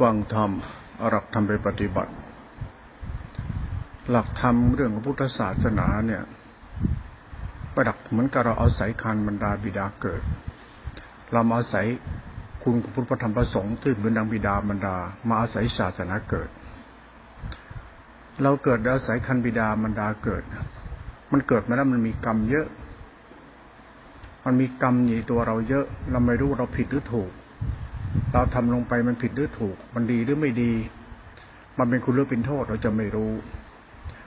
ฟังธรรมหลักธรรมไปปฏิบัติ หลักธรรมเรื่องของพุทธศาสนาเนี่ย ประดักเหมือนกับเราเอาศัยคันบรรดาบิดาเกิด เรามาอาศัยคุณพุทธธรรมประสงค์ที่เป็นดังบิดาบรรดา มาอาศัยศาสนาเกิด เราเกิดอาศัยคันบิดาบรรดาเกิด มันเกิดมาแล้วมันมีกรรมเยอะ มันมีกรรมในตัวเราเยอะ เราไม่รู้เราผิดหรือถูก เราทำลงไปมันผิดหรือถูก มันดีหรือไม่ดี มันเป็นคุณหรือเป็นโทษเราจะไม่รู้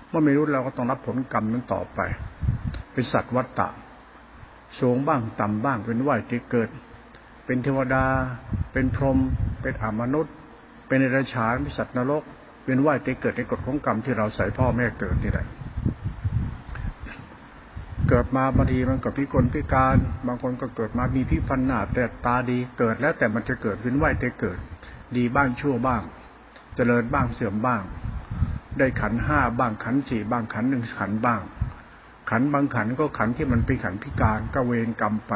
เมื่อไม่รู้เราก็ต้องรับผลกรรมนั้นต่อไป เป็นสัตว์วัตตะสูงบ้างต่ำบ้างเป็นว่ายที่เกิด เป็นเทวดา เป็นพรหมเป็นอมนุษย์ เป็นเดรัจฉานเป็นสัตว์นรก เป็นว่ายที่เกิดในกฎของกรรมที่เราใส่พ่อแม่เกิดนี่แหละ เกิดมาบางทีมันก็พิกลพิการ บางคนก็เกิดมามีพิฟันหน้าแต่ตาดีเกิดแล้วแต่มันจะเกิดวินไหวแต่เกิด ดีบ้างชั่วบ้าง เจริญบ้างเสื่อมบ้าง ได้ขันห้าบ้างขันสี่บ้างขันหนึ่งขันบ้าง ขันบางขันก็ขันที่มันเป็นขันพิการก็เวรกรรมไป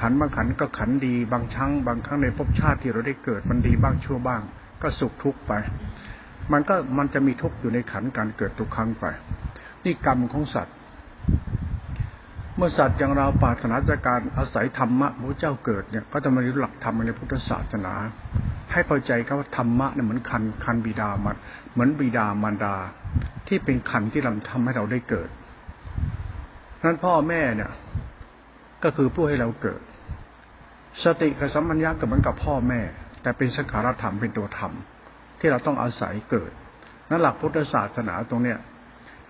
ขันบางขันก็ขันดีบางชั้งบางครั้งในภพชาติที่เราได้เกิดมันดีบ้างชั่วบ้าง ก็สุขทุกข์ไป มันก็มันจะมีทุกข์อยู่ในขันการเกิดทุกครั้งไป นี่กรรมของสัตว์ เมื่อสัตว์อย่างเราปรารถนาจากการอาศัยธรรมะพระเจ้าเกิดเนี่ย ก็จะมารู้หลักธรรมในพุทธศาสนา ให้เข้าใจครับว่าธรรมะเนี่ยเหมือนคันคันบิดามันเหมือนบิดามารดา ที่เป็นคันที่เราทำให้เราได้เกิดนั้นพ่อแม่เนี่ย ก็คือผู้ให้เราเกิด สติกับสัมปัญญะก็เหมือนกับพ่อแม่ แต่เป็นสังขารธรรมเป็นตัวธรรม ที่เราต้องอาศัยเกิดนั้นหลักพุทธศาสนาตรงเนี้ย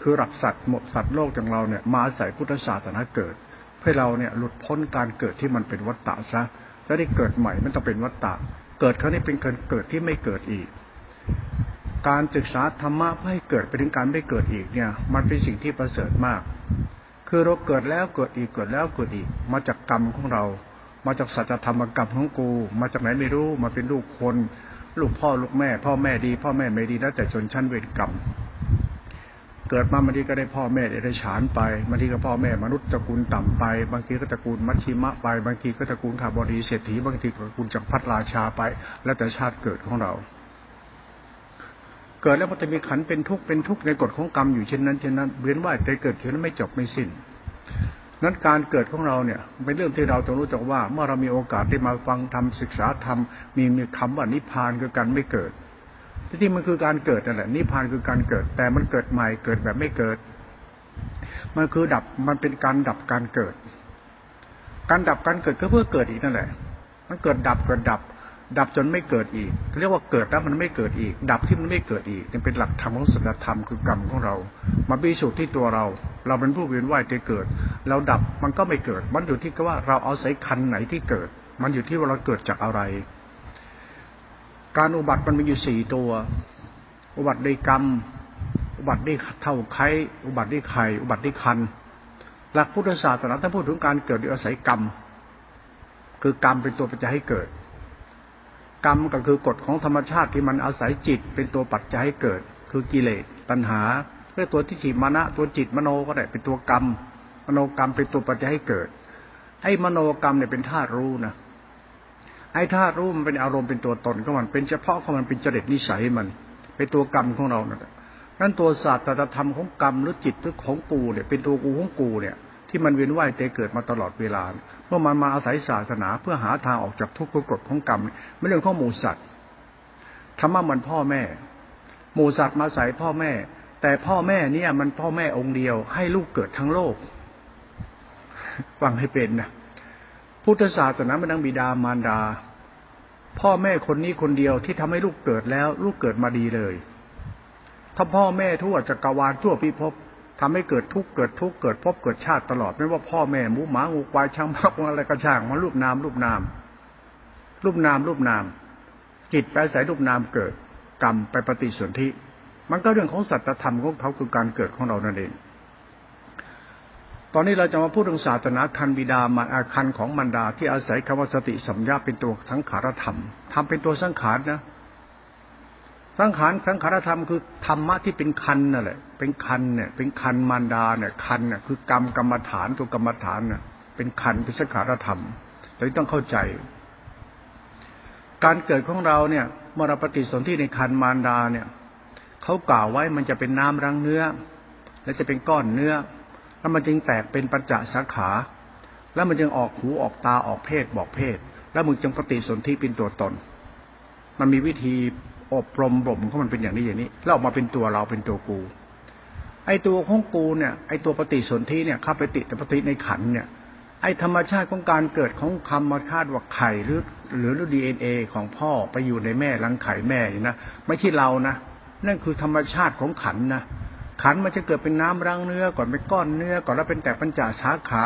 คือหลักสัตว์หมดสัตว์โลกอย่างเราเนี่ยมาอาศัยพุทธศาสนาเกิด เพื่อเราเนี่ยหลุดพ้นการเกิดที่มันเป็นวัฏฏะซะจะได้เกิดใหม่ไม่ต้องเป็นวัฏฏะเกิดครั้งนี้เป็นการเกิดที่ไม่เกิดอีก การศึกษาธรรมะเพื่อให้เกิดไปถึงการไม่เกิดอีกเนี่ย มันเป็นสิ่งที่ประเสริฐมาก คือเราเกิดแล้วเกิดอีกเกิดแล้วเกิดอีก มาจากกรรมของเรา มาจากสัจธรรมกรรมของกู มาจากไหนไม่รู้มาเป็นลูกคน ลูกพ่อลูกแม่ พ่อแม่ดี พ่อแม่ไม่ดีแล้วแต่ชนชั้นเวรกรรม เกิดมาบางทีก็ได้พ่อแม่ได้ฉานไปบางทีก็พ่อแม่มนุษย์ตระกูลต่ำไป บางทีก็ตระกูลมัชชิมะไป บางทีก็ตระกูลขาบดีเศรษฐีบางทีก็ตระกูลจักรพรรดิราชาไป แล้วแต่ชาติเกิดของเรา เกิดแล้วมันจะมีขันเป็นทุกข์เป็นทุกข์ในกฎของกรรมอยู่เช่นนั้นเช่นนั้นเวียนว่ายใจเกิดเช่นนั้นไม่จบไม่สิ้นนั้นการเกิดของเราเนี่ยเป็นเรื่องที่เราต้องรู้จักว่า เมื่อเรามีโอกาสได้มาฟังธรรมศึกษาธรรมมีมีคำว่านิพพานคือการไม่เกิด ที่มันคือการเกิดนั่นแหละนิพพานคือการเกิด แต่มันเกิดใหม่เกิดแบบไม่เกิด มันคือดับมันเป็นการดับการเกิด การดับการเกิดก็เพื่อเกิดอีกนั่นแหละ มันเกิดดับเกิดดับ ดับจนไม่เกิดอีกเรียกว่าเกิดแล้วมันไม่เกิดอีก ดับที่มันไม่เกิดอีกนี่เป็นหลักธรรมของสัจธรรมคือกรรมของเรามาพิสูจน์ที่ตัวเรา เราเป็นผู้เวียนว่ายเกิด เราดับมันก็ไม่เกิด มันอยู่ที่ว่าเราเอาสายคันไหนที่เกิด มันอยู่ที่ว่าเราเกิดจากอะไร การอุบัติมันมีอยู่สี่ตัว อุบัติด้วยกรรม อุบัติด้วยเท่าไข่อุบัติด้วยไข่ อุบัติด้วยคัน หลักพุทธศาสนาท่านพูดถึงการเกิดด้วยอาศัยกรรม คือกรรมเป็นตัวปัจจัยให้เกิด กรรมก็คือกฎของธรรมชาติที่มันอาศัยจิตเป็นตัวปัจจัยให้เกิด คือกิเลสตัณหาเพื่อตัวที่จิมานะตัวจิตมโนก็ได้เป็นตัวกรรม มโนกรรมเป็นตัวปัจจัยให้เกิด ไอ้มโนกรรมเนี่ยเป็นธาตุรู้นะ ไอ้ธาตุรู้มันเป็นอารมณ์เป็นตัวตนของมัน เป็นเฉพาะของมันเป็นจริตนิสัยมัน เป็นตัวกรรมของเรานั่นแหละนั้นตัวศาสตร์ธรรมของกรรมหรือจิตหรือของกูเนี่ย เป็นตัวกูของกูเนี่ย ที่มันเวียนว่ายเตเกิดมาตลอดเวลา เมื่อมันมาอาศัยศาสนาเพื่อหาทางออกจากทุกข์กฎของกรรมไม่เรื่องข้อมูสัตว์ธรรมะมันพ่อแม่หมูสัตว์มาใส่พ่อแม่ แต่พ่อแม่เนี่ย มันพ่อแม่องค์เดียวให้ลูกเกิดทั้งโลกฟังให้เป็นนะ พุทธศาสนามันดังบิดามารดา พ่อแม่คนนี้คนเดียวที่ทำให้ลูกเกิดแล้ว ลูกเกิดมาดีเลย ถ้าพ่อแม่ทั่วจักรวาลทั่วพิภพทำให้เกิดทุกข์เกิดทุกข์เกิดพบเกิดชาติตลอดไม่ว่าพ่อแม่หมูหมางูควายช่างพักอะไรก็ช่างมารูปนามรูปนาม รูปนามรูปนาม จิตไปอาศัยรูปนามเกิด กรรมไปปฏิสนธิมันก็เรื่องของสัจธรรมของเขาคือการเกิดของเรานั่นเอง ตอนนี้เราจะมาพูดถึงศาสนาคันบิดามาอาคันของมันดา ที่อาศัยคำว่าสติสัมยาเป็นตัวสังขารธรรมทำเป็นตัวสังขารนะ สังขารสังขารธรรมคือธรรมะที่เป็นคันนั่นแหละ เป็นคันเนี่ย เป็นคันมารดาเนี่ยคันเนี่ยคือกรรมกรรมฐานตัวกรรมฐานเนี่ยเป็นคันเป็นสังขารธรรมเราต้องเข้าใจ การเกิดของเราเนี่ยเมื่อเราปฏิสนธิในคันมารดาเนี่ยเขากล่าวไว้มันจะเป็นน้ำรังเนื้อ และจะเป็นก้อนเนื้อ แล้วมันจึงแตกเป็นปัญจสาขา แล้วมันจึงออกหูออกตาออกเพศบอกเพศ แล้วมึงจึงปฏิสนธิเป็นตัวตน มันมีวิธีอบรมบ่มของมันเป็นอย่างนี้อย่างนี้ แล้วออกมาเป็นตัวเราเป็นตัวกู ไอตัวของกูเนี่ยไอตัวปฏิสนธิเนี่ยเข้าไปติดแต่ปฏิในขันเนี่ย ไอธรรมชาติของการเกิดของคำมาคาดว่าไข่หรือ หรือดีเอ็นเอของพ่อไปอยู่ในแม่รังไข่แม่นี่นะไม่ใช่เรานะนั่นคือธรรมชาติของขันนะ ขันมันจะเกิดเป็นน้ำรังเนื้อก่อนเป็นก้อนเนื้อก่อนแล้วเป็นแต่ปัญจสาขา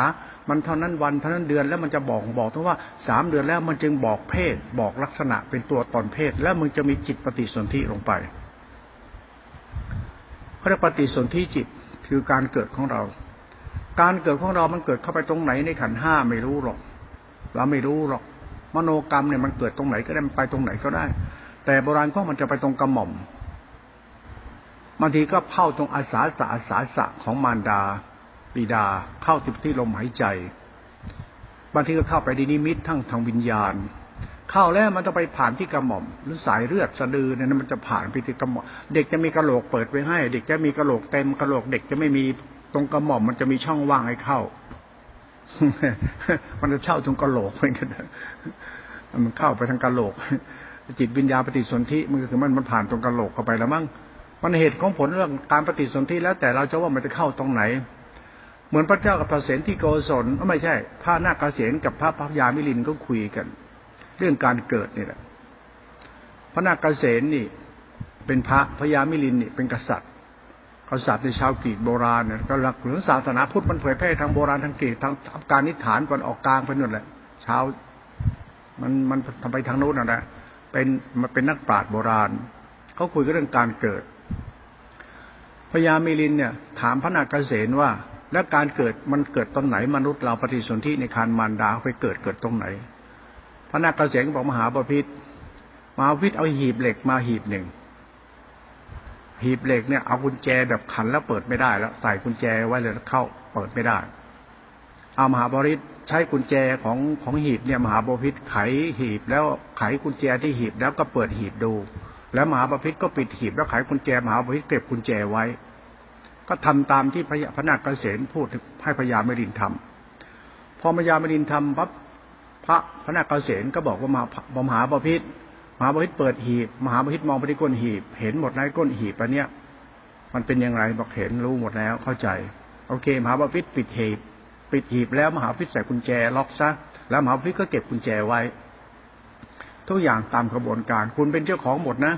มันเท่านั้นวันเท่านั้นเดือนแล้วมันจะบอกบอกทั้งว่าสามเดือนแล้วมันจึงบอกเพศ บอกลักษณะเป็นตัวตนเพศ แล้วมึงจะมีจิตปฏิสนธิลงไปเขาเรียกปฏิสนธิจิตคือการเกิดของเรา การเกิดของเรามันเกิดเข้าไปตรงไหนในขันห้าไม่รู้หรอก เราไม่รู้หรอก มโนกรรมเนี่ยมันเกิดตรงไหนก็ได้มันไปตรงไหนก็ได้ แต่โบราณก็มันจะไปตรงกระหม่อม บางทีก็เข้าตรงอาสาสะอาสาสะของมารดาปิดาเข้าติดที่ลมหายใจ บางทีก็เข้าไปในนิมิตทั้งทางวิญญาณ เข้าแล้วมันต้องไปผ่านที่กระหม่อม หรือสายเลือดสะดือเนี่ยมันจะผ่านไปที่กระหม่อม เด็กจะมีกระโหลกเปิดไว้ให้ เด็กจะมีกระโหลกเต็มกระโหลกเด็กจะไม่มีตรงกระหม่อมมันจะมีช่องว่างให้เข้า มันจะเช่าตรงกระโหลกเหมือนกันมันเข้าไปทางกระโหลกจิตวิญญาณปฏิสนธิมันคือมันมันผ่านตรงกระโหลกเข้าไปแล้วมั้ง มันเหตุของผลเรื่องการปฏิสนธิแล้วแต่เราจะว่ามันจะเข้าตรงไหน เหมือนพระเจ้ากับพระเสนที่โกศลไม่ใช่ พระนาคเสนกับพระพัพยามิลินก็คุยกัน เรื่องการเกิดนี่แหละ พระนาคเสนนี่ เป็นพระพญามิลินนี่ เป็นกษัตริย์กษัตริย์ในชาวกรีกโบราณเนี่ยก็หลักหรือศาสนาพุทธมันเผยแพร่ทางโบราณทางกรีกทางการนิฐานก่อนออกกลางไปนู่นแหละชาวมันมันทำไปทางโน้นนะเป็นมันเป็นนักปราชญ์โบราณเขาคุยกันเรื่องการเกิด พญามิลินเนี่ยถามพระนาคเษนว่า แล้วการเกิดมันเกิดตอนไหนมนุษย์เราปฏิสนธิในคารมารดาไปเกิดเกิดตรงไหน พระนาคเษนบอกมหาบพิษมหาพิษเอาหีบเหล็กมาหีบหนึ่งหีบเหล็กเนี่ยเอากุญแจแบบขันแล้วเปิดไม่ได้แล้วใส่กุญแจไว้เลยเข้าเปิดไม่ได้ เอามหาบริษใช้กุญแจของของหีบเนี่ยมหาบพิษไขหีบแล้วไขกุญแจที่หีบแล้วก็เปิดหีบดู แล้วมหาปพิธก็ปิดหีบแล้วไขกุญแจมหาปพิธเก็บกุญแจไว้ ก็ทำตามที่พระพระนาคเกษมพูดให้พญามรินทำพอพญามรินทำปั๊บพระพระนาคเกษมก็บอกว่ามามหาปพิธมหาปพิธเปิดหีบ มหาปพิธมองไปที่ก้นหีบ เห็นหมดในก้นหีบอันเนี้ย มันเป็นยังไงบอกเห็นรู้หมดแล้วเข้าใจ โอเค มหาปพิธปิดหีบ ปิดหีบแล้วมหาปพิธใส่กุญแจล็อกซะแล้วมหาปพิธก็เก็บกุญแจไว้ ทุกอย่างตามกระบวนการ คุณเป็นเจ้าของหมดนะ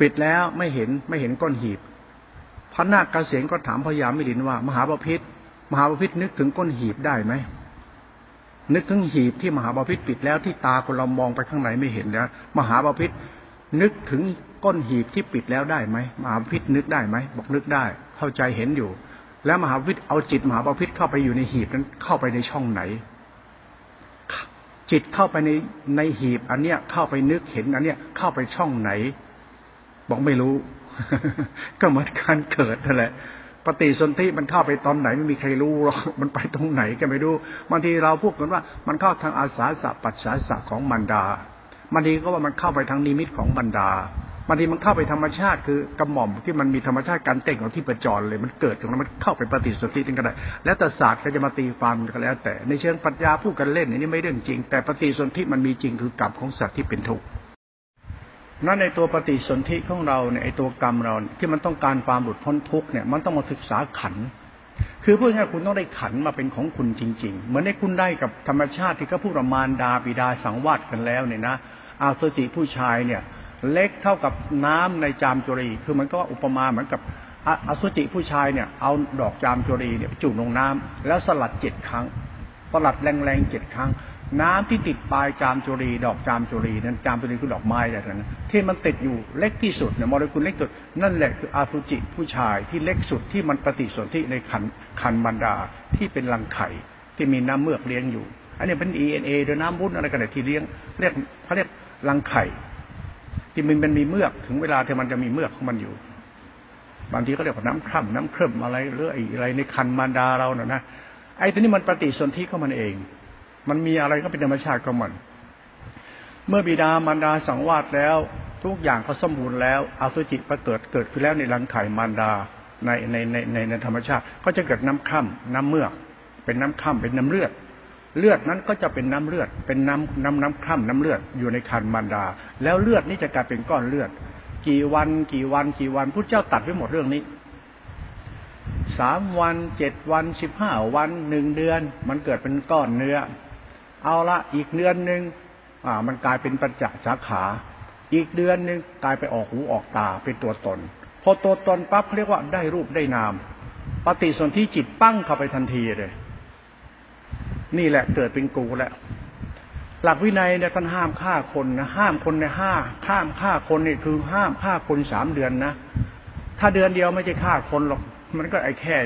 ปิดแล้วไม่เห็นไม่เห็นก้อนหีบพระนาคเกษก็ถามพญามิลินว่า มหาบพิษมหาบพิษนึกถึงก้นหีบได้ไหมนึกถึงหีบที่มหาบพิษปิดแล้วที่ตาคนเรามองไปข้างในไม่เห็นแล้วมหาบพิษนึกถึงก้นหีบที่ปิดแล้วได้ไหมมหาบพิษนึกได้ไหมบอกนึกได้ เข้าใจเห็นอยู่ แล้วมหาพิษเอาจิตมหาบพิษเข้าไปอยู่ในหีบนั้นเข้าไปในช่องไหน จิตเข้าไปในในหีบ อันเนี้ยเข้าไปนึกเห็นอันเนี้ยเข้าไปช่องไหน บอกไม่รู้ ก็เหมือนการเกิดนั่นแหละปฏิสนธิมันเข้าไปตอนไหนไม่มีใครรู้หรอกมันไปตรงไหนก็ไม่รู้บางทีเราพูดกันว่า มันเข้าทางอาสาสะปัจฉาสะของมันดาบางทีก็ว่ามันเข้าไปทางนิมิตของบรรดา บางทีมันเข้าไปธรรมชาติคือกระหม่อมที่มันมีธรรมชาติการเต่งของที่ประจรเลย มันเกิดตรงนั้นมันเข้าไปปฏิสนธิกันได้แล้วแต่ศาสตร์ก็จะมาตีความกันแล้ว แต่ในเชิงปรัชญาพูดกันเล่นอันนี้ไม่เรื่องจริง แต่ปฏิสนธิมันมีจริงคือกรรมของสัตว์ที่เป็นทุกข์นั่นในตัวปฏิสนธิของเราเนี่ยไอตัวกรรมเราที่มันต้องการความหลุดพ้นทุกข์เนี่ยมันต้องมาศึกษาขันคือพูดง่ายคุณต้องได้ขันมาเป็นของคุณจริง ๆ เหมือนได้คุณได้กับธรรมชาติที่เขาพูดประมาณดาบิดาสังวาสกันแล้วเนี่ยนะอาสุจิผู้ชายเนี่ย เล็กเท่ากับน้ำในจามจุรี คือมันก็อุปมาเหมือนกับอสุจิผู้ชายเนี่ยเอาดอกจามจุรีเนี่ยจุ่มลงน้ำแล้วสลัดเจ็ดครั้งสลัดแรงๆเจ็ดครั้ง น้ำที่ติดปลายจามจุรี ดอกจามจุรีนั้นจามจุรีคือดอกไม้อะไรนั้นที่มันติดอยู่เล็กที่สุดเนี่ยโมเลกุลเล็กสุดนั่นแหละคืออสุจิผู้ชายที่เล็กสุดที่มันปฏิสนธิในขันขันบรรดาที่เป็นรังไข่ที่มีน้ำเมือกเลี้ยงอยู่ อันนี้เป็น ENA หรือน้ำวุ้นอะไรกันที่เลี้ยงเรียกเขาเรียกรังไข่ ที่มันมันมีเมือกถึงเวลาที่มันจะมีเมือกของมันอยู่ บางทีก็เรียกว่าน้ำคร่ำน้ำเคร่มอะไรหรืออะไรในคันมารดาเราเน่ะนะไอ้ตัวนี้มันปฏิสนธิของมันเอง มันมีอะไรก็เป็นธรรมชาติของมัน เมื่อบิดามารดาสังวาสแล้ว ทุกอย่างก็สมบูรณ์แล้วอสุจิก็เกิดเกิดขึ้นแล้วในรังไข่มารดาในในในในธรรมชาติ ก็จะเกิดน้ำคร่ำน้ำเมือก เป็นน้ำคร่ำเป็นน้ำเลือด เลือดนั้นก็จะเป็นน้ำเลือด เป็นน้ำน้ำน้ำคร่ำน้ำเลือดอยู่ในคันมารดา แล้วเลือดนี้จะกลายเป็นก้อนเลือด กี่วัน กี่วัน กี่วันพุทธเจ้าตัดไว้หมดเรื่องนี้สามวันเจ็ดวันสิบห้าวันหนึ่งเดือน มันเกิดเป็นก้อนเนื้อ เอาละอีกเดือนหนึ่งอ่า มันกลายเป็นปัญจสาขา อีกเดือนหนึ่งกลายไปออกหูออกตาเป็นตัวตน พอตัวตนปั๊บเรียกว่าได้รูปได้นาม ปฏิสนธิจิตปั้งเข้าไปทันทีเลย นี่แหละเกิดเป็นกูแล้วหลักวินัยเนี่ยท่านห้ามฆ่าคนนะห้ามคนในห้าห้ามฆ่าคนนี่คือห้ามฆ่าคนสามเดือนนะถ้าเดือนเดียวไม่ใช่ฆ่าคนหรอก มันก็ไอ้แค่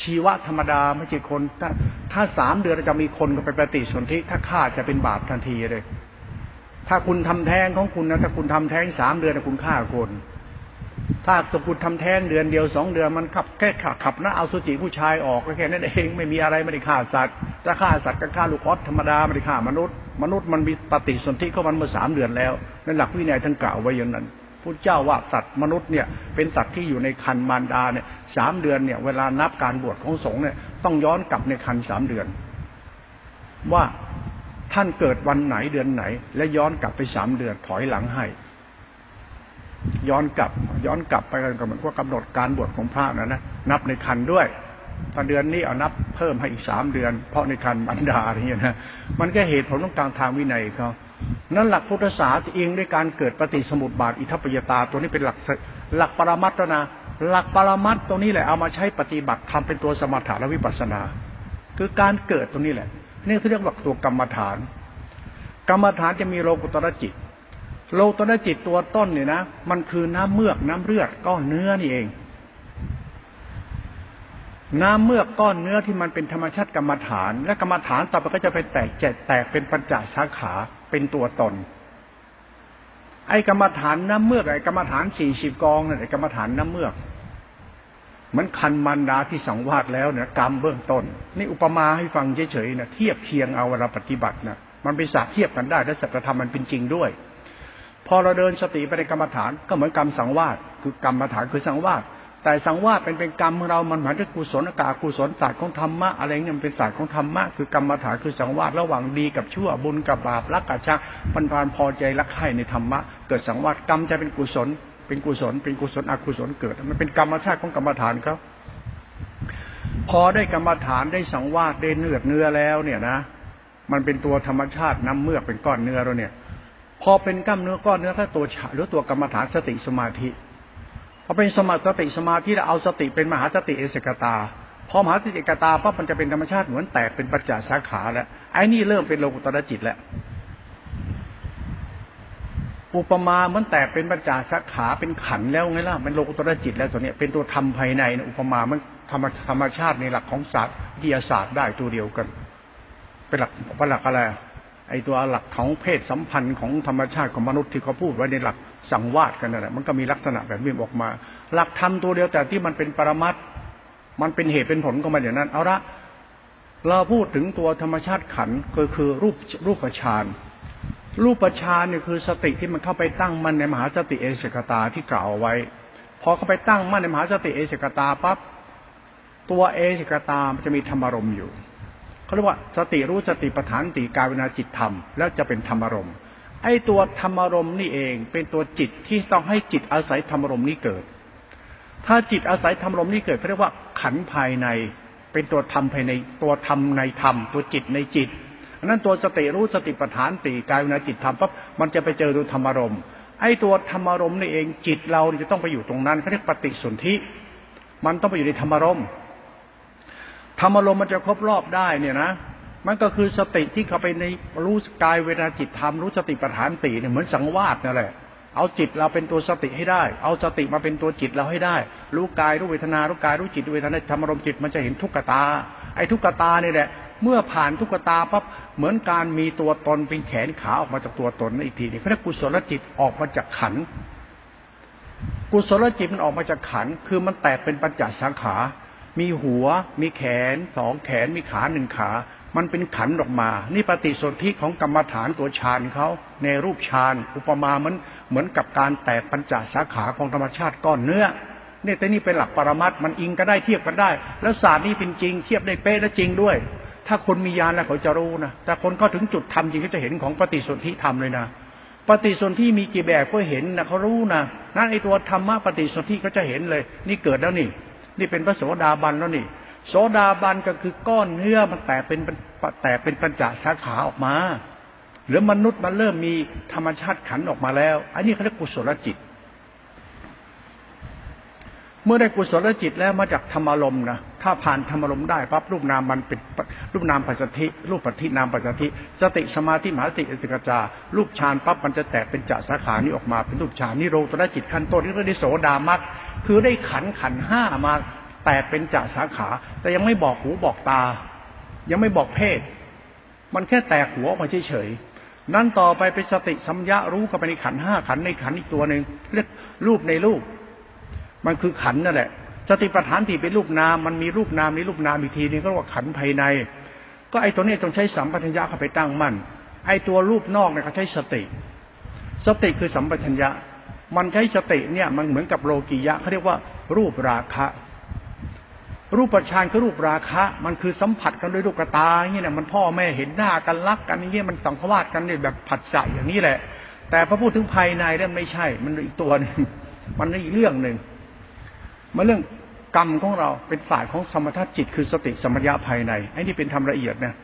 ชีวะธรรมดาไม่ใช่คน ถ้าถ้าสามเดือนจะมีคนก็ไปปฏิสนธิถ้าฆ่าจะเป็นบาปทันทีเลย ถ้าคุณทำแท้งของคุณนะถ้าคุณทำแท้งสามเดือนคุณฆ่าคน ถ้าสมคุณทำแท้งเดือนเดียวสองเดือนมันขับแค่ขับขับนะเอาสุจิผู้ชายออกก็แค่นั้นเองไม่มีอะไรไม่ได้ฆ่าสัตว์ถ้าฆ่าสัตว์ก็ฆ่าลูกออสธรรมดาไม่ได้ฆ่ามนุษย์ มนุษย์มันมีปฏิสนธิก็มันเมื่อสามเดือนแล้วนั่นหลักวินัยท่านกล่าวไว้อย่างนั้นพุทธเจ้าว่าสัตว์มนุษย์เนี่ยเป็นสัตว์ที่อยู่ในคันมารดาเนี่ยสามเดือนเนี่ยเวลานับการบวชของสงฆ์เนี่ยต้องย้อนกลับในคันสามเดือน ว่าท่านเกิดวันไหนเดือนไหน และย้อนกลับไปสามเดือนถอยหลังให้ ย้อนกลับ ย้อนกลับไปกันก็เหมือนว่ากำหนดการบวชของพระนะนะนับในคันด้วยตอนเดือนนี้เอานับเพิ่มให้อีกสามเดือน เพราะในคันบรรดาอะไรเงี้ยนะมันก็เหตุผลต้องการทางวินัยเขานั่นหลักพุทธศาสนาเองด้วยการเกิดปฏิสมุติบาทอิทัปยตา ตัวนี้เป็นหลักหลักปรมัตนะหลักปรมัตตัวนี้แหละเอามาใช้ปฏิบัติทำเป็นตัวสมถะและวิปัสสนา คือการเกิดตัวนี้แหละนี่เขาเรียกว่าตัวกรรมฐาน กรรมฐานจะมีโลกุตระจิต โลตระจิตตัวต้นเนี่ยนะมันคือน้ำเมือกน้ำเลือดก้อนเนื้อนี่เอง น้ำเมือกก้อนเนื้อที่มันเป็นธรรมชาติกรรมฐาน และกรรมฐานต่อไปก็จะไปแตกแจกแตกเป็นปัญจสาขาเป็นตัวตน ไอ้กรรมฐานน้ำเมือกไอ้กรรมฐานสี่สิบกองเนี่ยไอ้กรรมฐานน้ำเมือกมันคันมันดาที่สังวาสแล้วเนี่ยกรรมเบื้องต้น นี่อุปมาให้ฟังเฉยๆนะเทียบเคียงเอาเวลาปฏิบัตินะมันไปสาเทียบกันได้และสัจธรรมมันเป็นจริงด้วย พอเราเดินสติไปในกรรมฐานก็เหมือนกรรมสังวาสคือกรรมฐานคือสังวาสแต่สังวาสเป็นเป็นกรรมเรามันหมายถึงกุศลอากาศกุศลศาสตร์ของธรรมะอะไรเงี้ยมันเป็นศาสตร์ของธรรมะคือกรรมฐานคือสังวาสระหว่างดีกับชั่วบุญกับบาปรักกับชังปันพานพอใจรักใคร่ในธรรมะเกิดสังวาสกรรมจะเป็นกุศล เป็นกุศล เป็นกุศลอกุศลเกิด มันเป็นกรรมชาติของกรรมฐานครับ พอได้กรรมฐานได้สังวาสได้เนื้อเนื้อแล้วเนี่ยนะ มันเป็นตัวธรรมชาติน้ำเมือกเป็นก้อนเนื้อแล้วเนี่ย อเป็นกล้ามเนื้อก้อนเนื้อถ้าตัวฉาหรือตัวกรรมฐานสติสมาธิพอเป็นสมาสติสมาธิแล้วเอาสติเป็นมหาสติเอสกตาพอมหาสติเอกตาปั๊บมันจะเป็นธรรมชาติเหมือนแตกเป็นปัจจสาขาแล้วไอ้นี่เริ่มเป็นโลกุตระจิตแล้วอุปมาเหมือนแตกเป็นปัญจสาขาเป็นขันแล้วไงล่ะเป็นโลกุตระจิตแล้วตัวนี้เป็นตัวธรรมภายในอุปมามันธรรมธรรมชาติในหลักของศาสตร์วิทยาศาสตร์ได้ตัวเดียวกัน เป็นหลักเป็นหลักอะไร ไอตัวหลักของเพศสัมพันธ์ของธรรมชาติของมนุษย์ที่เขาพูดไว้ในหลักสังวาสกันนั่นแหละมันก็มีลักษณะแบบนี้ออกมา หลักธรรมตัวเดียวแต่ที่มันเป็นปรมัตมันเป็นเหตุเป็นผลก็มาอย่างนั้น เอาละเราพูดถึงตัวธรรมชาติขันก็คือรูปรูปฌานรูปฌานเนี่ยคือสติที่มันเข้าไปตั้งมันในมหาสติเอเสกตาที่กล่าวไว้ พอเข้าไปตั้งมันในมหาสติเอเสกตาปั๊บตัวเอเสกตามันจะมีธรรมารมอยู่ เขาเรียกว่าสติรู้สติปัฏฐานติกายวินาจิตธรรมแล้วจะเป็นธรรมารมไอ้ตัวธรรมารมนี่เองเป็นตัวจิตที่ต้องให้จิตอาศัยธรรมารมนี้เกิด ถ้าจิตอาศัยธรรมารมนี้เกิดเขาเรียกว่าขันภายในเป็นตัวธรรมภายในตัวธรรมในธรรมตัวจิตในจิตอันนั้นตัวสติรู้สติปัฏฐานติกายวินาจิตธรรมปั๊บมันจะไปเจอตัวธรรมารมไอ้ตัวธรรมารมนี่เองจิตเราจะต้องไปอยู่ตรงนั้นเขาเรียกปฏิสนธิมันต้องไปอยู่ในธรรมารม ธรรมารมมันจะครบรอบได้เนี่ยนะมันก็คือสติที่เข้าไปในรู้กายเวทนาจิตธรรมรู้สติปัฏฐานสี่เนี่ยเหมือนสังวาสนั่นแหละเอาจิตเราเป็นตัวสติให้ได้ เอาสติมาเป็นตัวจิตเราให้ได้ รู้กายรู้เวทนารู้กายรู้จิตเวทนาธรรมารมจิตมันจะเห็นทุกขตา ไอ้ทุกขตานี่แหละ เมื่อผ่านทุกขตาปั๊บเหมือนการมีตัวตนเป็นแขนขาออกมาจากตัวตนอีกทีนี่เขาเรียกกุศลจิตออกมาจากขันกุศลจิตมันออกมาจากขันคือมันแตกเป็นปัญจสังขา มีหัว มีแขนสองแขนมีขาหนึ่งขา มันเป็นขันออกมา นี่ปฏิสนธิของกรรมฐานตัวฌานเขาในรูปฌานอุปมาเหมือนเหมือนกับการแตกปัญจสาขาของธรรมชาติก้อนเนื้อเนี่ยแต่นี่เป็นหลักปรมัตมันอิงก็ได้เทียบกันได้ แล้วศาสตร์นี้เป็นจริง เทียบได้เป๊ะและจริงด้วย ถ้าคนมีญาณแล้วเขาจะรู้นะแต่คนก็ถึงจุดทำจริงเขาจะเห็นของปฏิสนธิธรรมเลยนะปฏิสนธิมีกี่แบบก็เห็นนะเขารู้นะนั่นไอตัวธรรมะปฏิสนธิก็จะเห็นเลย นี่เกิดแล้วนี่ นี่เป็นพระโสดาบันแล้วนี่ โสดาบันก็คือก้อนเนื้อมันแตกเป็นแตกเป็นปัญจสาขาออกมา หรือมนุษย์มันเริ่มมีธรรมชาติขันออกมาแล้ว อันนี้เขาเรียกกุศลจิต เมื่อได้กุศลจิตแล้วมาจากธรรมารมนะถ้าผ่านธรรมารมได้ปั๊บรูปนามมันเป็นรูปนามปัจจทิรูปปัจจินามปัจจทิสติสมาธิมหาสติอสิกจารูปฌานปั๊บมันจะแตกเป็นจัสาขานี้ออกมาเป็นรูปฌานนิโรธจิตขั้นต้นนี่ก็ได้โสดามักคือได้ขันขันห้ามาแตกเป็นจ่าสาขา แต่ยังไม่บอกหูบอกตา ยังไม่บอกเพศ มันแค่แตกหัวออกมาเฉยๆนั่นต่อไปเป็นสติสัมยารู้กับไปในขันห้าขันในขันอีกตัวหนึ่งเรียกรูปในรูป มันคือขันนั่นแหละสติปัฏฐานที่เป็นรูปนามมันมีรูปนามในรูปนามอีกทีนึงก็เรียกว่าขันภายใน ก็ไอ้ตัวนี้ต้องใช้สัมปชัญญะเข้าไปตั้งมั่นไอ้ตัวรูปนอกเนี่ยเขาใช้สติ สติคือสัมปชัญญะ มันใช้สติเนี่ยมันเหมือนกับโลกียะเขาเรียกว่า รูปราคะ รูปฌานคือรูปราคะ มันคือสัมผัสกันด้วยลูกตาอย่างนี้เนี่ยมันพ่อแม่เห็นหน้ากันรักกันอย่างนี้มันสังควาสกันเนี่ยแบบผัดใสอย่างนี้แหละ แต่พอพูดถึงภายในเนี่ยไม่ใช่ มันอีกตัวนึงมันอีกเรื่องหนึ่ง มันเรื่องกรรมของเราเป็นฝ่ายของสมถะจิตคือสติสมัญญาภายในไอ้นี่เป็นธรรมละเอียดนะ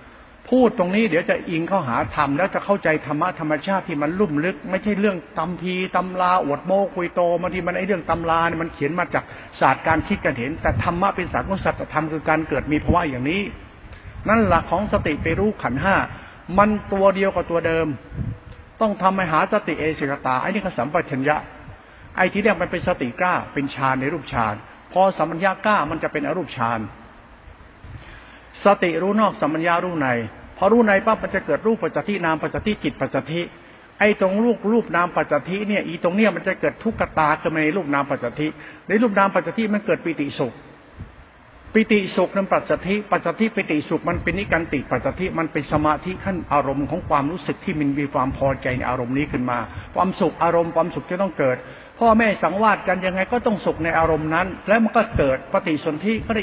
พูดตรงนี้เดี๋ยวจะอิงเข้าหาธรรมแล้วจะเข้าใจธรรมะธรรมชาติที่มันลุ่มลึก ไม่ใช่เรื่องตำพีตำลาอวดโมคุยโตบางทีมันไอ้เรื่องตำลาเนี่ยมันเขียนมาจากศาสตร์การคิดกันเห็น แต่ธรรมะเป็นศาสตร์ของสัจธรรมคือการเกิดมีภาวะอย่างนี้ นั่นหลักของสติไปรู้ขันห้ามันตัวเดียวกับตัวเดิม ต้องทำให้หาสติเอสิกตาไอ้นี่คือสัมปชัญญะไอ้ที่เรียกมันเป็นสติกล้าเป็นฌานในรูปฌาน พอสัมปัญญากล้ามันจะเป็นอรูปฌานสติรู้นอกสัมปัญญารู้ในพอรู้ในปั๊บมันจะเกิดรูปปัจจินามปัจจิจิตปัจจิไอ้ตรงรูปรูปนามปัจจิเนี่ยอีตรงเนี้ยมันจะเกิดทุกขตาขึ้นมาในรูปนามปัจจิในรูปนามปัจจิมันเกิดปิติสุข ปิติสุขนั้นปัจจิปัจจิปิติสุขมันเป็นนิการติปัจจิมันเป็นสมาธิขั้นอารมณ์ของความรู้สึกที่มันมีความพอใจในอารมณ์นี้ขึ้นมา ความสุขอารมณ์ความสุขจะต้องเกิด พ่อแม่สังวาสกันยังไงก็ต้องสุขในอารมณ์นั้น แล้วมันก็เกิดปฏิสนธิก็ได้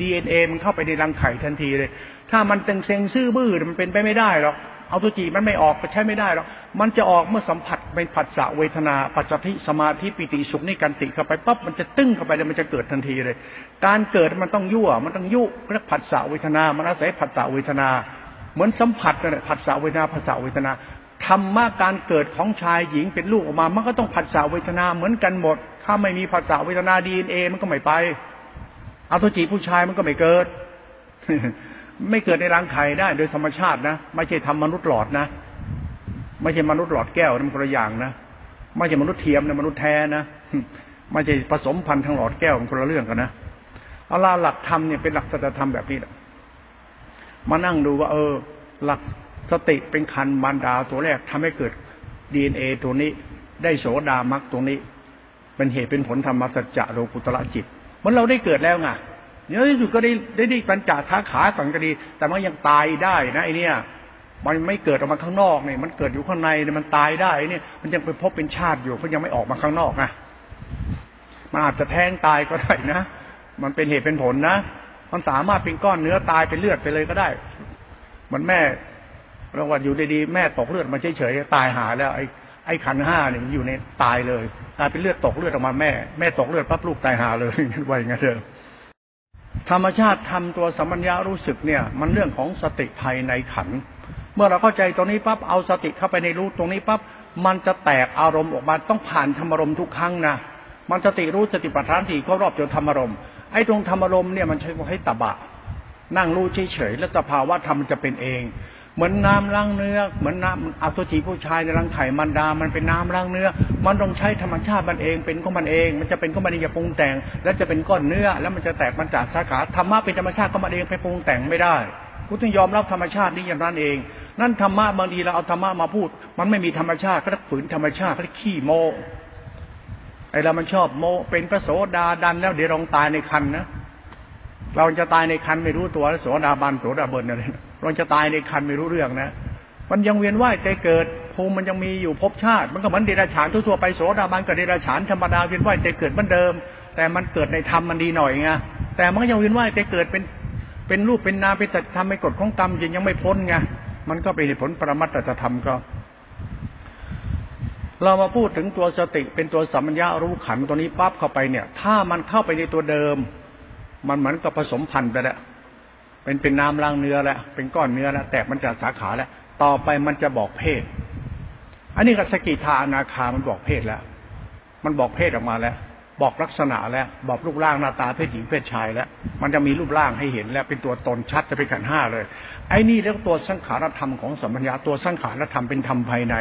ดีเอ็นเอมันเข้าไปในรังไข่ทันทีเลย ถ้ามันเต็งเซ็งซื่อบื้อมันเป็นไปไม่ได้หรอกเอาตัวจีมันไม่ออกไปใช้ไม่ได้หรอกมันจะออกเมื่อสัมผัสเป็นผัสสะเวทนาปัจจิสมาธิปิติสุขนี่กันติเข้าไปปั๊บมันจะตึ้งเข้าไปแล้วมันจะเกิดทันทีเลย การเกิดมันต้องยั่วมันต้องยุเรียกผัสสะเวทนา มันอาศัยผัสสะเวทนา เหมือนสัมผัสกันผัสสะเวทนาผัสสะเวทนา ธรรมะการเกิดของชายหญิงเป็นลูกออกมา มันก็ต้องผัสสะเวทนาเหมือนกันหมด ถ้าไม่มีผัสสะเวทนาดีเอ็นเอมันก็ไม่ไปอัตจิผู้ชายมันก็ไม่เกิด ไม่เกิดในรังไข่ได้ โดยธรรมชาตินะไม่ใช่ทำมนุษย์หลอดนะไม่ใช่มนุษย์หลอดแก้วนั่นคนละอย่างนะไม่ใช่มนุษย์เทียมนะมนุษย์แท้นะไม่ใช่ผสมพันธุ์ทางหลอดแก้วมันคนละเรื่องกันนะเอาล่ะหลักธรรมเนี่ยเป็นหลักสัจธรรมแบบนี้แหละมานั่งดูว่า เออ หลัก สติเป็นคันมารดาตัวแรกทำให้เกิดดีเอ็นเอตัวนี้ ได้โสดามักตัวนี้ เป็นเหตุเป็นผลธรรมสัจจะโลกุตระจิตมันเราได้เกิดแล้วไงเนื้อที่สุดก็ได้ได้ได้ปัญจท้าขาก่อนก็ดีแต่มันยังตายได้นะไอเนี้ยมันไม่เกิดออกมาข้างนอกเนี่ยมันเกิดอยู่ข้างในเนี่ยมันตายได้เนี่ยมันยังไปพบเป็นชาติอยู่เพราะยังไม่ออกมาข้างนอกนะมันอาจจะแท้งตายก็ได้นะ มันเป็นเหตุเป็นผลนะ มันสามารถเป็นก้อนเนื้อตายเป็นเลือดไปเลยก็ได้ มันแม่ รางวัลอยู่ดีๆแม่ตกเลือดมาเฉยๆตายหาแล้วไอ้ไอ้ขันห้าเนี่ยอยู่ในตายเลยกลายเป็นเลือดตกเลือดออกมาแม่ แม่ตกเลือดปั๊บลูกตายหาเลยว่าอย่างเงี้ยเถอะธรรมชาติทำตัวสัมปัญญารู้สึกเนี่ย มันเรื่องของสติภายในขัน เมื่อเราเข้าใจตรงนี้ปั๊บเอาสติเข้าไปในรู้ตรงนี้ปั๊บมันจะแตกอารมณ์ออกมาต้องผ่านธรรมารมณ์ทุกครั้งนะมันสติรู้สติปัฏฐานสี่ก็รอบจนธรรมารมณ์ไอ้ตรงธรรมารมณ์เนี่ยมันใช้ให้ตบะ นั่งรู้เฉยๆแล้วสภาวะธรรมจะเป็นเอง เหมือนน้ำล้างเนื้อ เหมือนน้ำอสุจิผู้ชายในรังไข่มันดา มันเป็นน้ำล้างเนื้อ มันต้องใช้ธรรมชาติมันเองเป็นของมันเอง มันจะเป็นของมันเองอย่าปรุงแต่ง แล้วจะเป็นก้อนเนื้อ แล้วมันจะแตกมันจากสาขาธรรมะเป็นธรรมชาติของมันเองไปปรุงแต่งไม่ได้พุทธยอมรับธรรมชาตินี้อย่างนั้นเอง นั่นธรรมะบางทีเราเอาธรรมะมาพูด มันไม่มีธรรมชาติก็ต้องฝืนธรรมชาติก็ขี้โมไอเรามันชอบโมเป็นพระโสดาดันแล้วเดี๋ยวลองตายในคันนะ เราจะตายในคันไม่รู้ตัวแล้วโสดาบันโสดาเบินอะไร รเราจะตายในคันไม่รู้เรื่องนะ มันยังเวียนว่ายใจเกิดภูมิมันยังมีอยู่ภพชาติ มันก็เหมือนเดรัจฉานทั่วๆไปโสดาบันกับเดรัจฉานธรรมดาเวียนว่ายใจเกิดเหมือนเดิม แต่มันเกิดในธรรมมันดีหน่อยไงแต่มันก็ยังเวียนว่ายใจเกิดเป็นเป็นรูปเป็นนามเป็นตัดธรรมเป็นกฎของกรรมยังยังไม่พ้นไงมันก็เป็นผลปรมัตถธรรมก็ เรามาพูดถึงตัวสติเป็นตัวสัมมัญญารู้ขันตัวนี้ปั๊บเข้าไปเนี่ย ถ้ามันเข้าไปในตัวเดิม มันเหมือนกับผสมพันธุ์ไปแล้ว เป็นเป็นน้ำล้างเนื้อแล้วเป็นก้อนเนื้อแล้วแตกมันจะสาขาแล้วต่อไปมันจะบอกเพศ อันนี้กับสกิทาอนาคามันบอกเพศแล้ว มันบอกเพศออกมาแล้ว บอกลักษณะแล้ว บอกรูปร่างหน้าตาเพศหญิงเพศชายแล้ว มันจะมีรูปร่างให้เห็นแล้ว เป็นตัวตนชัดจะเป็นขันห้าเลย ไอ้นี่เรียกตัวสังขารธรรมของสัมพัญญาตัวสังขารธรรมเป็นธรรมภายใน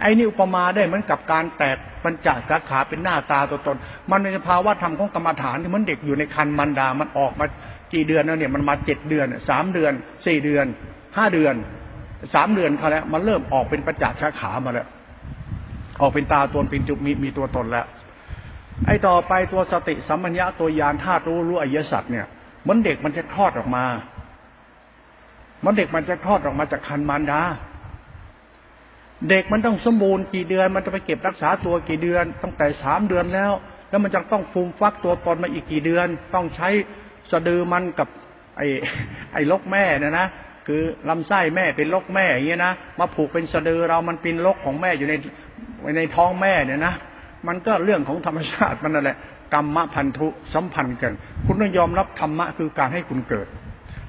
ไอ้นี่อุปมาได้เหมือนกับการแตกปัญจสาขาเป็นหน้าตาตัวตน มันในภาวะธรรมของกรรมฐานที่มันเด็กอยู่ในคันมันดามันออกมา กี่เดือนแล้วเนี่ยมันมาเจ็ดเดือนสามเดือนสี่เดือนห้าเดือนสามเดือนเขาแล้วมันเริ่มออกเป็นปัญจสาขามาแล้วออกเป็นตาตนเป็นจุมีมีตัวตนแล้ว ไอ้ต่อไปตัวสติสัมปัญญะตัวยานธาตุรู้รู้อริยสัจเนี่ยมือนเด็กมันจะคลอดออกมา มันเด็กมันจะคลอดออกมาจากคันมารดาเด็กมันต้องสมบูรณ์กี่เดือน มันจะไปเก็บรักษาตัวกี่เดือนตั้งแต่สามเดือนแล้ว แล้วมันจะต้องฟูมฟักตัวตนมาอีกกี่เดือน ต้องใช้ สะดือมันกับไอ้ไอ้ลกแม่นะนะคือลำไส้แม่เป็นลกแม่อย่างเงี้ยนะมาผูกเป็นสะดือเรามันเป็นลกของแม่อยู่ในในท้องแม่เนี่ยนะมันก็เรื่องของธรรมชาติมันนั่นแหละกรรมพันธุสัมพันธ์กัน คุณต้องยอมรับธรรมะคือการให้คุณเกิด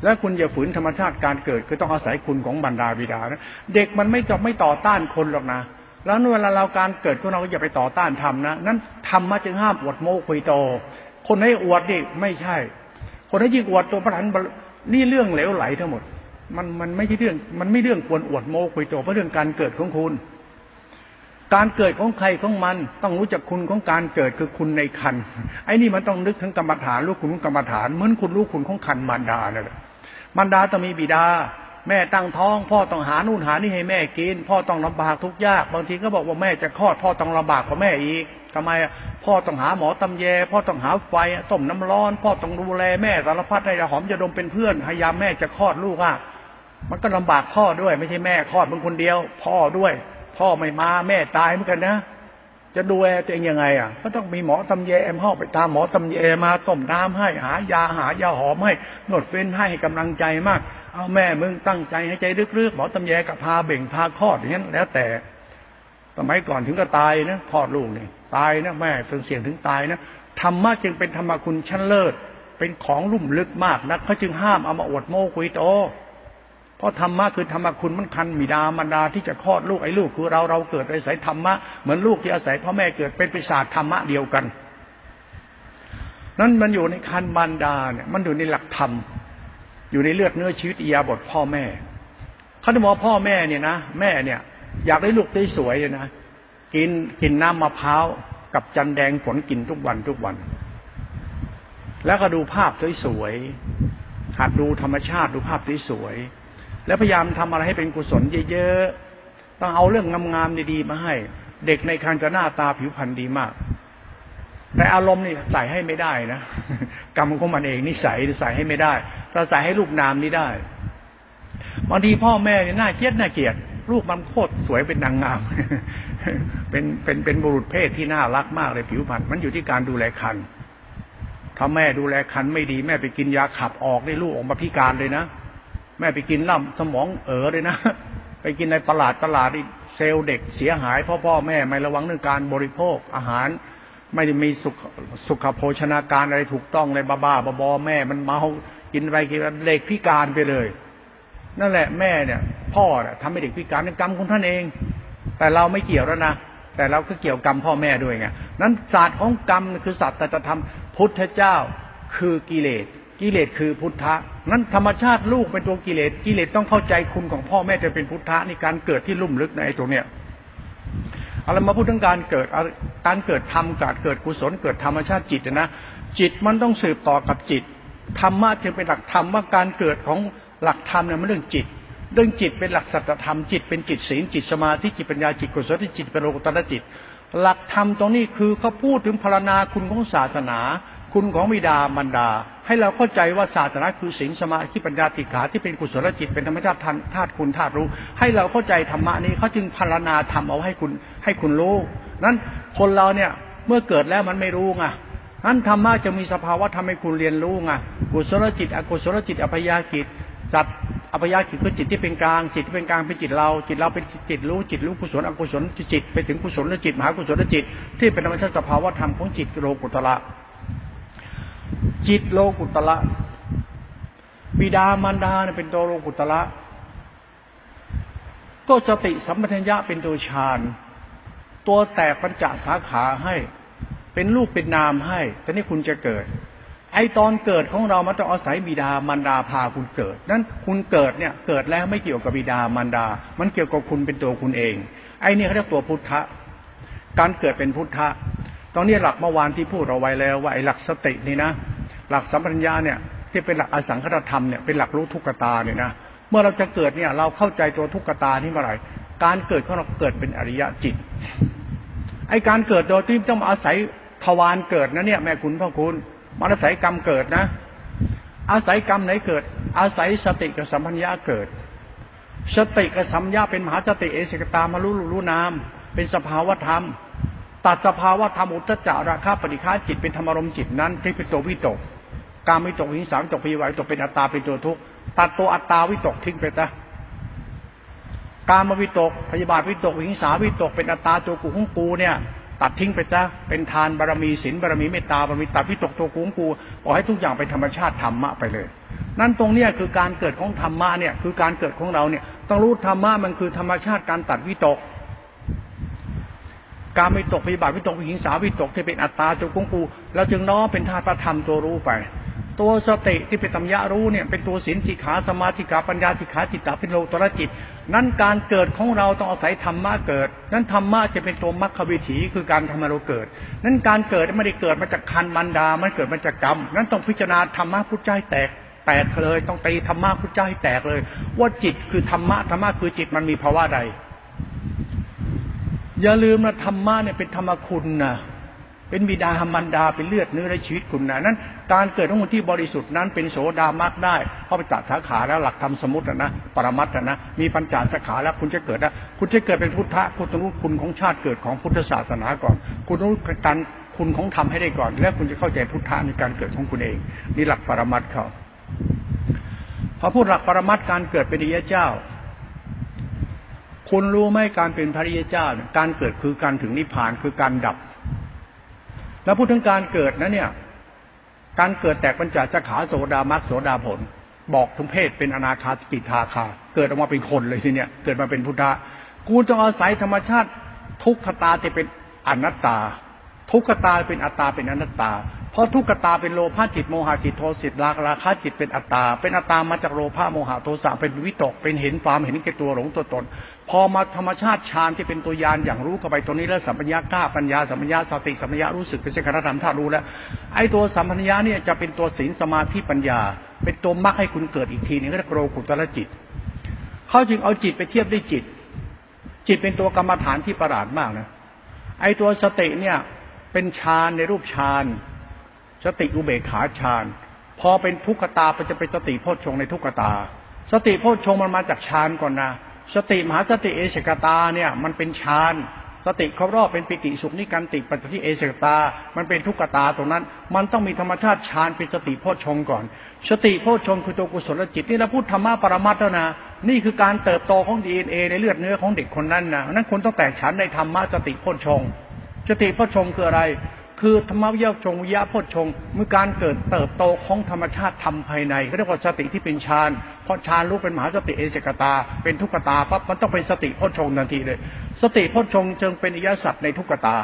และคุณอย่าฝืนธรรมชาติการเกิด คือต้องอาศัยคุณของบรรดาบิดานะเด็กมันไม่จะไม่ต่อต้านคนหรอกนะแล้วเวลาเราการเกิดของเราก็อย่าไปต่อต้านธรรมนะนั้นธรรมะจึงห้ามอวดโม้คุยโต คนให้อวดนี่ไม่ใช่ คนให้ยิ่งอวดตัวพระหันนี่เรื่องเหลวไหลทั้งหมด มันมันไม่ใช่เรื่อง มันไม่เรื่องควรอวดโม้คุยโตเพราะเรื่องการเกิดของคุณ การเกิดของใครของมัน ต้องรู้จักคุณของการเกิดคือคุณในคันไอ้นี่มันต้องนึกถึงกรรมฐานรู้คุณของกรรมฐานเหมือนคุณรู้คุณของคันมารดาเนี่ยมารดาต้องมีบิดา แม่ตั้งท้อง พ่อต้องหานู่นหานี่ให้แม่กิน พ่อต้องลำบากทุกยาก บางทีก็บอกว่าแม่จะคลอด พ่อต้องลำบากกว่าแม่อีกทำไมพ่อต้องหาหมอตำแย พ่อต้องหาไฟต้มน้ำร้อน พ่อต้องดูแลแม่สารพัดให้หอมจะดมเป็นเพื่อนพยายามแม่จะคลอดลูกอะมันก็ลำบากพ่อด้วย ไม่ใช่แม่คลอดมึงคนเดียว พ่อด้วย พ่อไม่มาแม่ตายเหมือนกันนะจะดูแลตัวเองยังไงอะก็ต้องมีหมอตำแยแอมห้องไปตามหมอตำแยมาต้มน้ำให้หายาหายาหอมให้นวดเฟ้นให้กำลังใจมาก เอาแม่มึงตั้งใจให้ใจลึกๆหมอตำแยกับพาเบ่งพาคลอดอย่างนั้นแล้วแต่สมัยก่อนถึงก็ตายนะคลอดลูกนี่ตายนะแม่เป็นเสี่ยงถึงตายนะธรรมะจึงเป็นธรรมคุณชั้นเลิศ เป็นของลุ่มลึกมากนะเขาจึงห้ามเอามาอวดโม้คุยโตเพราะธรรมะคือธรรมคุณมันคันมิดามารดาที่จะคลอดลูกไอ้ลูกคือเราเราเกิดอาศัยธรรมะเหมือนลูกที่อาศัยพ่อแม่เกิดเป็นปิศาจธรรมะเดียวกัน นั้นมันอยู่ในคันมารดาเนี่ยมันอยู่ในหลักธรรม อยู่ในเลือดเนื้อชีวิตอียาบทพ่อแม่เขาจะบอกพ่อแม่เนี่ยนะแม่เนี่ย อยากได้ลูกได้สวยเลยนะกินกินน้ำมะพร้าวกับจันแดงผลกินทุกวันทุกวัน แล้วก็ดูภาพสวยๆหัดดูธรรมชาติดูภาพสวยแล้วพยายามทำอะไรให้เป็นกุศลเยอะๆต้องเอาเรื่องงามๆดีๆมาให้ เด็กในคันจะหน้าตาผิวพรรณดีมาก แต่อารมณ์นี่ใส่ให้ไม่ได้นะกรรมของมันเองนิสัยใส่ให้ไม่ได้แต่ใส่ให้ลูกนามนี่ได้บางทีพ่อแม่เนี่ยน่าเกลียดน่าเกลียดลูกมันโคตรสวยเป็นนางงาม เป็นเป็นเป็นบุรุษเพศที่น่ารักมากเลยผิวพรรณมันอยู่ที่การดูแลคันถ้าแม่ดูแลคันไม่ดีแม่ไปกินยาขับออกได้ลูกออกมาพิการเลยนะแม่ไปกินล่ำสมองเอ๋อเลยนะไปกินในตลาดตลาดเซลล์เด็กเสียหายพ่อพ่อแม่ไม่ระวังเรื่องการบริโภคอาหาร ไม่ได้มีสุขสุขโภชนาการอะไรถูกต้องเลยบ้าบ้าบอแม่มันเมากินไปกินเด็กพิการไปเลย นั่นแหละแม่เนี่ย พ่อเนี่ยทำให้เด็กพิการเป็นกรรมของท่านเอง แต่เราไม่เกี่ยวแล้วนะแต่เราก็เกี่ยวกรรมพ่อแม่ด้วยไงนั้นศาสตร์ของกรรมคือศาสตร์แต่จะทำพุทธเจ้าคือกิเลสกิเลสคือพุทธะนั้นธรรมชาติลูกเป็นตัวกิเลสกิเลสต้องเข้าใจคุณของพ่อแม่จะเป็นพุทธะในการเกิดที่ลุ่มลึกในตรงเนี้ย เอาละมาพูดถึงการเกิดการเกิดธรรมการเกิดกุศลเกิดธรรมชาติจิตนะจิตมันต้องสืบต่อกับจิตธรรมะจึงเป็นหลักธรรมว่าการเกิดของหลักธรรมเนี่ยมันเรื่องจิต เรื่องจิตเป็นหลักสัจธรรมจิตเป็นจิตศีลจิตสมาธิจิตปัญญาจิตกุศลจิตเป็นโลกุตตรจิต หลักธรรมตรงนี้คือเขาพูดถึงพรณนาคุณของศาสนา คุณของบิดามารดา ให้เราเข้าใจว่าศาสนาคือศีลสมาธิปัญญาติขาที่เป็นกุศลจิตเป็นธรรมชาติธาตุคุณธาตุรู้ ให้เราเข้าใจธรรมะนี้เขาจึงพารณาทำเอาให้คุณให้คุณรู้นั้นคนเราเนี่ยเมื่อเกิดแล้วมันไม่รู้ไงนั้นธรรมะจะมีสภาวะทำให้คุณเรียนรู้ไงกุศลจิต อกุศลจิต อภยาจิตจัดอภยาจิตคือจิตที่เป็นกลางจิตที่เป็นกลางเป็นจิตเรา จิตเราเป็นจิตรู้จิตรู้กุศลอกุศลจิตไปถึงกุศลจิตมหากุศลจิต ที่เป็นธรรมชาติสภาวะธรรมของจิตโลกุตละ จิตโลกุตละบิดามารดาเนี่ยเป็นตัวโลกุตละก็สติสัมปชัญญะเป็นตัวฌานตัวแตกปัญจสาขาให้ เป็นรูปเป็นนามให้แต่นี่คุณจะเกิด ไอตอนเกิดของเรามันต้องอาศัยบิดามารดาพาคุณเกิด นั้นคุณเกิดเนี่ยเกิดแล้วไม่เกี่ยวกับบิดามารดา มันเกี่ยวกับคุณเป็นตัวคุณเอง ไอเนี่ยเขาเรียกตัวพุทธะ การเกิดเป็นพุทธะ ตอนนี้หลักเมื่อวานที่พูดเอาไว้แล้วว่าไอ้หลักสตินี่นะ หลักสัมปัญญาเนี่ยที่เป็นหลักอสังคตธรรมเนี่ยเป็นหลักรู้ทุกขตาเนี่ยนะเมื่อเราจะเกิดเนี่ย เราเข้าใจตัวทุกขตานี่เมื่อไหร่การเกิดของเราเกิดเป็นอริยจิตไอการเกิดโดยที่ต้องอาศัยทวารเกิดนะเนี่ยแม่คุณพ่อคุณมันอาศัยกรรมเกิดนะ อาศัยกรรมไหนเกิด อาศัยสติกับสัมพัญญาเกิด สติกับสัมญาเป็นมหาสติเอสกตามารู้รู้นาม เป็นสภาวธรรม ตัดสภาวธรรมอุตจาราคาปฏิฆาจิตเป็นธรรมรมจิตนั้นที่เป็นตัววิตกการวิตกหิงสามวิตกพีวายตกเป็นอัตตาเป็นตัวทุกข์ตัดตัวอัตตาวิตกทิ้งไปซะการมาวิตกพยาบาทวิตกหิงสาวิตกเป็นอัตตาตัวกูของกูเนี่ย ตัดทิ้งไปซะเป็นทานบารมีศีลบารมีเมตตาบารมีตัดวิตกตัวกูของกูปล่อยให้ทุกอย่างเป็นธรรมชาติธรรมะไปเลย นั่นตรงเนี้ยคือการเกิดของธรรมะเนี่ยคือการเกิดของเราเนี่ยต้องรู้ธรรมะมันคือธรรมชาติการตัดวิตก การวิตกพยาบาทวิตกหิงสาวิตกที่เป็นอัตตาตัวกูของกูเราจึงน้อมเป็นธาตุธรรมตัวรู้ไป ตัวสติที่เป็นตัมยะรู้เนี่ยเป็นตัวศีลสิขาสมาธิขาปัญญาสิขาจิตตาเป็นโลตระจิต นั้นการเกิดของเราต้องอาศัยธรรมะเกิด นั้นธรรมะจะเป็นตัวมรรควิถีคือการทำให้เราเกิด นั้นการเกิดไม่ได้เกิดมาจากคันมันดามันเกิดมาจากกรรม นั้นต้องพิจารณาธรรมะพุทธใจแตกแตกเลย ต้องตีธรรมะพุทธใจแตกเลย ว่าจิตคือธรรมะธรรมะคือจิตมันมีภาวะใด อย่าลืมนะธรรมะเนี่ยเป็นธรรมคุณนะเป็นบิดามันดาเป็นเลือดเนื้อในชีวิตคุณนะนั้น การเกิดของคนที่บริสุทธิ์นั้นเป็นโสดามักได้เพราะไปตัดสาขาแล้วหลักธรรมสมุตินะปรมัตนะมีปัญจสาขาแล้วคุณจะเกิดแล้วคุณจะเกิดเป็นพุทธะคุณต้องรู้คุณของชาติเกิดของพุทธศาสนาก่อน คุณต้องรู้การคุณของธรรมให้ได้ก่อน แล้วคุณจะเข้าใจพุทธะในการเกิดของคุณเองนี่หลักปรมัตเขาพอพูดหลักปรมัตการเกิดเป็นอริยเจ้า คุณรู้ไหมการเป็นพระริยเจ้าการเกิดคือการถึงนิพพานคือการดับ แล้วพูดถึงการเกิดนะเนี่ย การเกิดแตกปัญจจขาโสดามักโสดาผล บอกทุงเพศเป็นอนาคาปิทาคา เกิดออกมาเป็นคนเลยทีเนี้ยเกิดมาเป็นพุทธะกูต้องอาศัยธรรมชาติ ทุกขตาจะเป็นอนัตตา ทุกขตาเป็นอัตตาเป็นอนัตตา เพราะทุกขตาเป็นโลภะจิตโมหะจิตโทสิตราราคะจิตเป็นอัตตา เป็นอัตตามาจากโลภะโมหะโทสะเป็นวิตก เป็นเห็นความเห็นแก่ตัวหลงตัวตน พอมาธรรมชาติฌานที่เป็นตัวยานอย่างรู้เข้าไปตัวนี้แล้วสัมปัญญากล้าปัญญาสัมปัญญาสติสัมปัญญารู้สึกเป็นเชคารธรรมธาตุรู้แล้วไอ้ตัวสัมปัญญาเนี่ยจะเป็นตัวศีลสมาธิปัญญา เป็นตัวมรรคให้คุณเกิดอีกทีนึงก็เรียกโรกุตละจิตเขาจึงเอาจิตไปเทียบด้วยจิต จิตเป็นตัวกรรมฐานที่ประหลาดมากนะไอ้ตัวสติเนี่ยเป็นฌานในรูปฌานสติอุเบกขาฌานพอเป็นทุกขตาไปจะเป็นสติโพชฌงในทุกขตา สติโพชฌงมันมาจากฌานก่อนนะ สติมหาสติเอเสกตาเนี่ยมันเป็นฌานสติครอบรอบเป็นปิติสุขนิการติปัจจุเอเสกตา มันเป็นทุกขตาตรงนั้น มันต้องมีธรรมชาติฌานเป็นสติโพชงก่อน สติโพชงคือตัวกุศลจิตนี่เราพูดธรรมะปรมัตถ์แล้วนะนี่คือการเติบโตของดีเอ็นเอในเลือดเนื้อของเด็กคนนั้นนะนั้นคนต้องแตกฉานในธรรมะสติโพชงสติโพชงคืออะไร คือธรรมวิยชงวิยะพจชงเมื่อการเกิดเติบโตของธรรมชาติทำภายในเขาเรียกว่าสติที่เป็นฌานเพราะฌานรู้เป็นมหาสติเอเจกตา เป็นทุกขตาปั๊บมันต้องเป็นสติพจชงทันทีเลย สติพจชงจึงเป็นอิยสัตในทุกขตา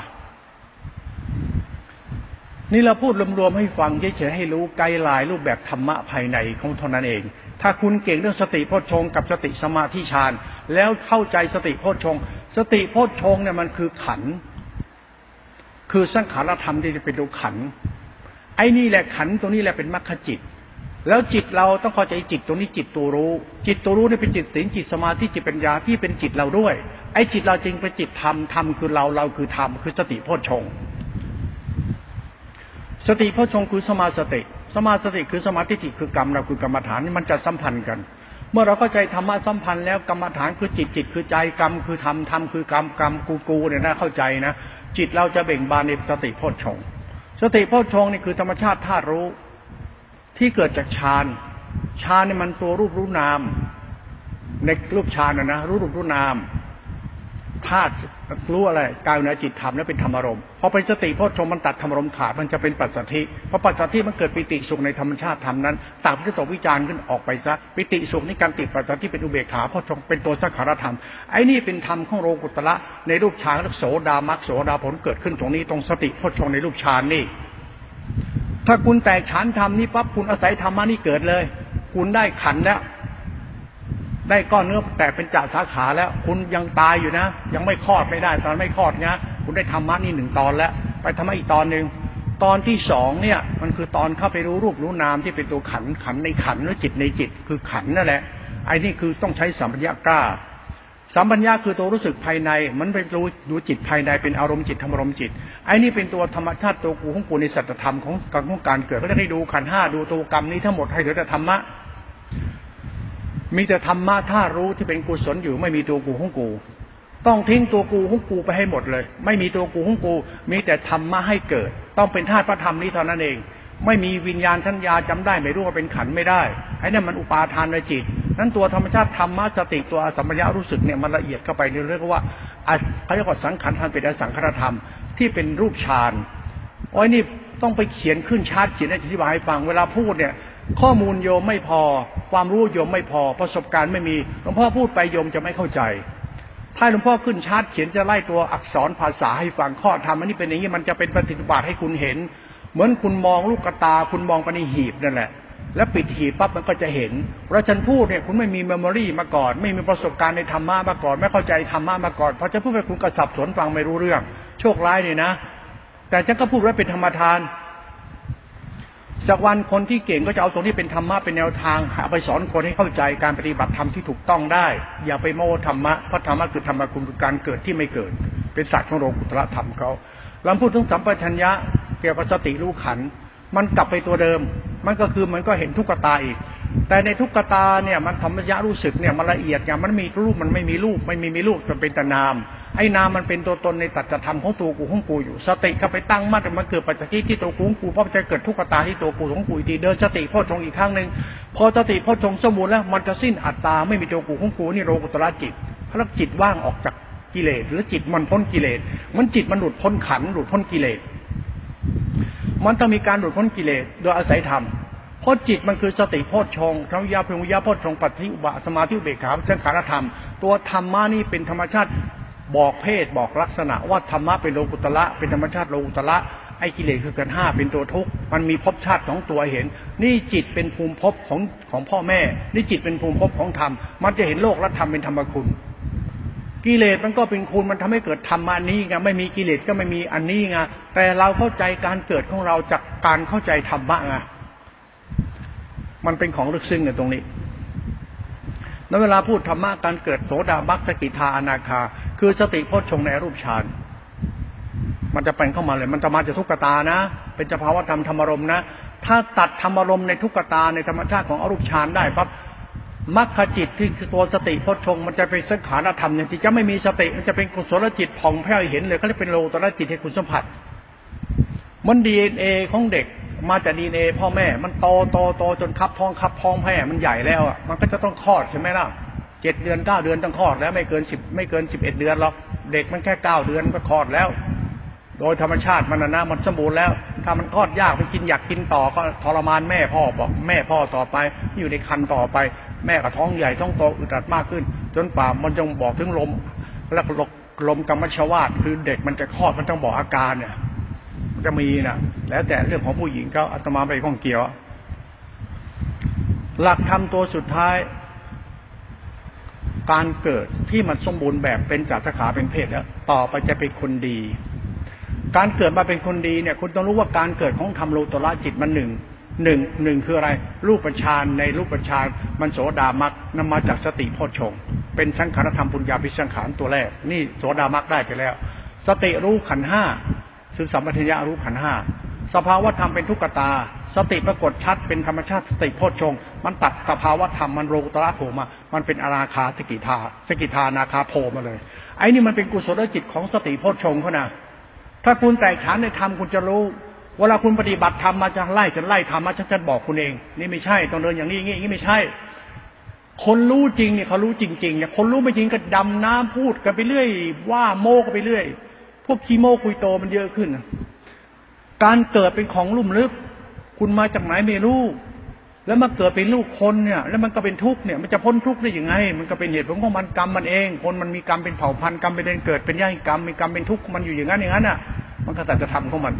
นี่เราพูดรวมๆให้ฟังเฉยๆให้รู้ไกลลายรูปแบบธรรมะภายในของเท่านั้นเอง ถ้าคุณเก่งเรื่องสติพจชงกับสติสมาธิฌานแล้วเข้าใจสติพจชง สติพจชงเนี่ยมันคือขัน คือสังขารธรรมที่จะเป็นดูขัน ไอ้นี่แหละขันตรงนี้แหละเป็นมรรคจิต แล้วจิตเราต้องเข้าใจจิตตรงนี้จิตตัวรู้ จิตตัวรู้นี่เป็นจิตศีลจิตสมาธิจิตปัญญาที่เป็นจิตเราด้วย ไอ้จิตเราจริงเป็นจิตธรรมธรรมคือเราเราคือธรรมคือสติโพชฌงสติโพชงคือสมาสติ สมาสติคือสมาธิิคือกรรมเราคือกรรมฐานนี่มันจะสัมพันธ์กันเมื่อเราเข้าใจธรรมะสัมพันธ์แล้วกรรมฐานคือจิตจิตคือใจกรรมคือธรรมธรรมคือกรรมกรรมกูกูเนี่ยนะเข้าใจนะ จิตเราจะเบ่งบานในสติโพชงสติโพชงนี่คือธรรมชาติธาตุรู้ ที่เกิดจากฌานฌานนี่มันตัวรูปรู้นาม ในรูปฌานนะนะรู้รูปรู้นามธาตุ รู้อะไรกายนจิตธรรมแล้วเป็นธรรมารมณ์พอเป็นสติพอชมมันตัดธรรมารมณ์ขาดมันจะเป็นปัจจัติเพราะปัจจัติมันเกิดปิติสุขในธรรมชาติธรรมนั้นต่างพิจารวิจารณ์ขึ้นออกไปซะปิติสุขนี่การติดปัจจัติเป็นอุเบกขาพอชมเป็นตัวสังขารธรรมไอ้นี่เป็นธรรมของโลกุตระในรูปฌานโสดามักโสดาผลเกิดขึ้นตรงนี้ตรงสติพอชงในรูปฌานนี่ ถ้าคุณแตกฌานธรรมนี่ปั๊บคุณอาศัยธรรมะนี่เกิดเลย คุณได้ขันแล้ว ได้ก้อนเนื้อแตกเป็นจ่าสาขาแล้ว คุณยังตายอยู่นะ ยังไม่คลอดไม่ได้ ตอนไม่คลอดนะคุณได้ธรรมะนี่หนึ่งตอนแล้ว ไปธรรมะอีกตอนหนึ่งตอนที่สองเนี่ยมันคือตอนเข้าไปรู้รูปรู้นามที่เป็นตัวขันขันในขันหรือจิตในจิต คือขันนั่นแหละไอ้นี่คือต้องใช้สัมปัญญากล้าสัมปัญญาคือตัวรู้สึกภายใน มันเป็นรู้ดูจิตภายในเป็นอารมณ์จิตธรรมอารมณ์จิตไอ้นี่เป็นตัวธรรมชาติตัวกูของกูในสัจธรรมของการของการเกิดก็จะให้ดูขันห้าดูตัวกรรมนี้ทั้งหมดให้เหลือแต่ธรรมะ มีแต่ธรรมะถ้ารู้ที่เป็นกุศลอยู่ไม่มีตัวกูของกู ต้องทิ้งตัวกูของกูไปให้หมดเลย ไม่มีตัวกูของกู มีแต่ธรรมะให้เกิด ต้องเป็นธาตุพระธรรมนี้เท่านั้นเอง ไม่มีวิญญาณทัญญาจำได้ไม่รู้ว่าเป็นขันไม่ได้ไอ้นั่นมันอุปาทานในจิต นั้นตัวธรรมชาติธรรมะสติตัวสัมปญะรู้สึกเนี่ยมันละเอียดเข้าไปในเรื่องว่าเขาเรียกว่าสังขารทันเป็นอสังขารธรรมที่เป็นรูปฌานโอ้ยนี่ต้องไปเขียนขึ้นชาร์ตเขียนอธิบายให้ฟังเวลาพูดเนี่ย ข้อมูลโยมไม่พอ ความรู้โยมไม่พอ ประสบการณ์ไม่มีหลวงพ่อพูดไปโยมจะไม่เข้าใจ ถ้าหลวงพ่อขึ้นชาร์ตเขียนจะไล่ตัวอักษรภาษาให้ฟังข้อธรรมอันนี้เป็นอย่างนี้มันจะเป็นปฏิบัติให้คุณเห็น เหมือนคุณมองลูกกระตา คุณมองไปในหีบนั่นแหละ แล้วปิดหีบปั๊บมันก็จะเห็นเราฉันพูดเนี่ยคุณไม่มี memory มาก่อน ไม่มีประสบการณ์ในธรรมะมาก่อน ไม่เข้าใจธรรมะมาก่อนพอจะพูดไปคุณก็จะสับสนฟังไม่รู้เรื่อง โชคร้ายเนี่ยนะ แต่ฉันก็พูดไว้เป็นธรรมทาน สักวันคนที่เก่งก็จะเอาตรงนี้เป็นธรรมะเป็นแนวทางเอาไปสอนคนให้เข้าใจการปฏิบัติธรรมที่ถูกต้องได้ อย่าไปโม้ธรรมะเพราะธรรมะคือธรรมะคุณคือการเกิดที่ไม่เกิด เป็นศาสตร์ของโลกุตระธรรมเขาเราพูดถึงสัมปชัญญะเกี่ยวกับสติรู้ขัน มันกลับไปตัวเดิม มันก็คือมันก็เห็นทุกขตาอีก แต่ในทุกขตาเนี่ยมันธรรมยะรู้สึกเนี่ยมันละเอียดอย่างมันมีรูปมันไม่มีรูปไม่มีมีรูปจนเป็นตนาม ไอ้นามมันเป็นตัวตนในตัจธรรมของตัวกูของกูอยู่ สติก็ไปตั้งมั่นมันเกิดปัจจัยที่ตัวกูของกูเพราะจะเกิดทุกขตาที่ตัวกูของกูอีกทีเดินสติพ่อชงอีกครั้งหนึ่งพอสติพ่อชงสมุนแล้ว มันจะสิ้นอัตตาไม่มีตัวกูของกูนี่โลกุตระจิตพระจิตว่างออกจากกิเลสหรือจิตมันพ้นกิเลสมันจิตมันหลุดพ้นขันหลุดพ้นกิเลสมันต้องมีการหลุดพ้นกิเลสโดยอาศัยธรรมเพราะจิตมันคือสติโพชฌงธรรมยาเพียงวิยาโพชฌงปัจจิอุบะสมาธิอุเบกขาสังขารธรรม ตัวธรรมะนี่เป็นธรรมชาติ บอกเพศบอกลักษณะว่าธรรมะเป็นโลกุตละเป็นธรรมชาติโลกุตละไอ้กิเลสคือกันห้าเป็นตัวทุกข์มันมีภพชาติสองตัวเห็น นี่จิตเป็นภูมิภพของของพ่อแม่ นี่จิตเป็นภูมิภพของธรรม มันจะเห็นโลกและธรรมเป็นธรรมคุณ กิเลสมันก็เป็นคุณมันทำให้เกิดธรรมานี้ไงไม่มีกิเลสก็ไม่มีอันนี้ไงแต่เราเข้าใจการเกิดของเราจากการเข้าใจธรรมะไงมันเป็นของลึกซึ้งในตรงนี้ แล้วเวลาพูดธรรมะการเกิดโสดาบัคสกิทาอนาคา คือสติโพชฌงในรูปฌานมันจะเป็นเข้ามาเลย มันจะมาจากทุกขตานะ เป็นสภาวะธรรมธรรมรมนะ ถ้าตัดธรรมรมในทุกขตาในธรรมชาติของอรูปฌานได้ปั๊บมรรคจิตที่คือตัวสติโพชงมันจะเป็นสังขารธรรมอย่างที่จะไม่มีสติมันจะเป็นกุศลจิตผ่องแผ้วเห็นเลยเขาเรียกเป็นโลตระจิตให้คุณสัมผัส มันดีเอ็นเอของเด็ก มาจากดีเอพ่อแม่ มันโตโตโตจนคับท้องคับท้องแพ่มันใหญ่แล้วอะมันก็จะต้องคลอดใช่ไหมล่ะเจ็ดเดือนเก้าเดือนต้องคลอดแล้ว ไม่เกินสิบไม่เกินสิบเอ็ดเดือนหรอกเด็กมันแค่เก้าเดือนก็คลอดแล้ว โดยธรรมชาติมันนะมันสมบูรณ์แล้ว ถ้ามันคลอดยากไปกินอยากกินต่อก็ทรมานแม่พ่อบอกแม่พ่อต่อไป อยู่ในคันต่อไป แม่กับท้องใหญ่ท้องโตอึดอัดมากขึ้น จนป่ามันจงบอกถึงลมแล้วลมกรรมชวาตคือเด็กมันจะคลอดมันต้องบอกอาการเนี่ย จะมีนะแล้วแต่เรื่องของผู้หญิงเขาอาตมาไปข้องเกี่ยว หลักธรรมตัวสุดท้าย การเกิดที่มันสมบูรณ์แบบเป็นจัตขาเป็นเพศแล้วต่อไปจะเป็นคนดี การเกิดมาเป็นคนดีเนี่ย คุณต้องรู้ว่าการเกิดของธรรมโลตระจิตมันหนึ่งหนึ่งหนึ่งคืออะไร รูปประชานในรูปประชานมันโสดามักนำมาจากสติโพชงเป็นสังขารธรรมปุญญาพิสังขารตัวแรก นี่โสดามักได้ไปแล้ว สติรู้ขันห้า คือสัมปทัญญะรู้ขันห้าสภาวธรรมเป็นทุกขตา สติปรากฏชัดเป็นธรรมชาติสติโพชฌงมันตัดสภาวธรรมมันโลตระโผมา มันเป็นอาราคาสกิทาสกิทานาคาโผมาเลย ไอ้นี่มันเป็นกุศลจิตของสติโพชฌงเขานะถ้าคุณแตกฉานในธรรมคุณจะรู้ เวลาคุณปฏิบัติธรรมมาจะไล่จะไล่ธรรมมาจะจะบอกคุณเอง นี่ไม่ใช่ต้องเดินอย่างนี้อย่างนี้ไม่ใช่ คนรู้จริงเนี่ยเขารู้จริงๆเนี่ยคนรู้ไม่จริงก็ดำน้ำพูดกันไปเรื่อย ว่าโมกันไปเรื่อย พวกคีโมคุยโตมันเยอะขึ้น การเกิดเป็นของลุ่มลึก คุณมาจากไหนไม่รู้ แล้วมาเกิดเป็นลูกคนเนี่ย แล้วมันก็เป็นทุกข์เนี่ย มันจะพ้นทุกข์ได้ยังไง มันก็เป็นเหตุผลของมันกรรมมันเอง คนมันมีกรรมเป็นเผ่าพันธุ์กรรมเป็นเกิดเป็นย่างกรรมมีกรรมเป็นทุกข์มันอยู่อย่างนั้นอย่างนั้นอะ มันก็แต่จะทำของมัน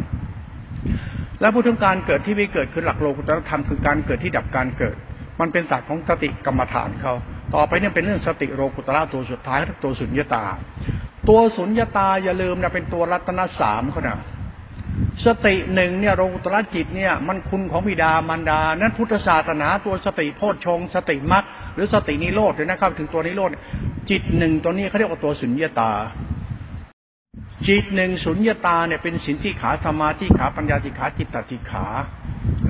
แล้วพูดถึงการเกิดที่ไม่เกิดคือหลักโลกุตรธรรมคือการเกิดที่ดับการเกิด มันเป็นศาสตร์ของสติกรรมฐานเขาต่อไปเนี่ยเป็นเรื่องสติโลกุตระตัวสุดท้ายตัวสุญญตา ตัวสุญญาตาอย่าลืมนะเป็นตัวรัตนสามเขานะสติหนึ่งเนี่ยโลกุตระจิตเนี่ย มันคุณของบิดามารดา นั้นพุทธศาสนาตัวสติโพชฌงสติมัคหรือสตินิโรธเลยนะครับ ถึงตัวนิโรธจิตหนึ่งตัวนี้เขาเรียกว่าตัวสุญญาตา จิตหนึ่งสุญญาตาเนี่ยเป็นสินที่ขาสมาธิขาปัญญาติขาจิตตติขา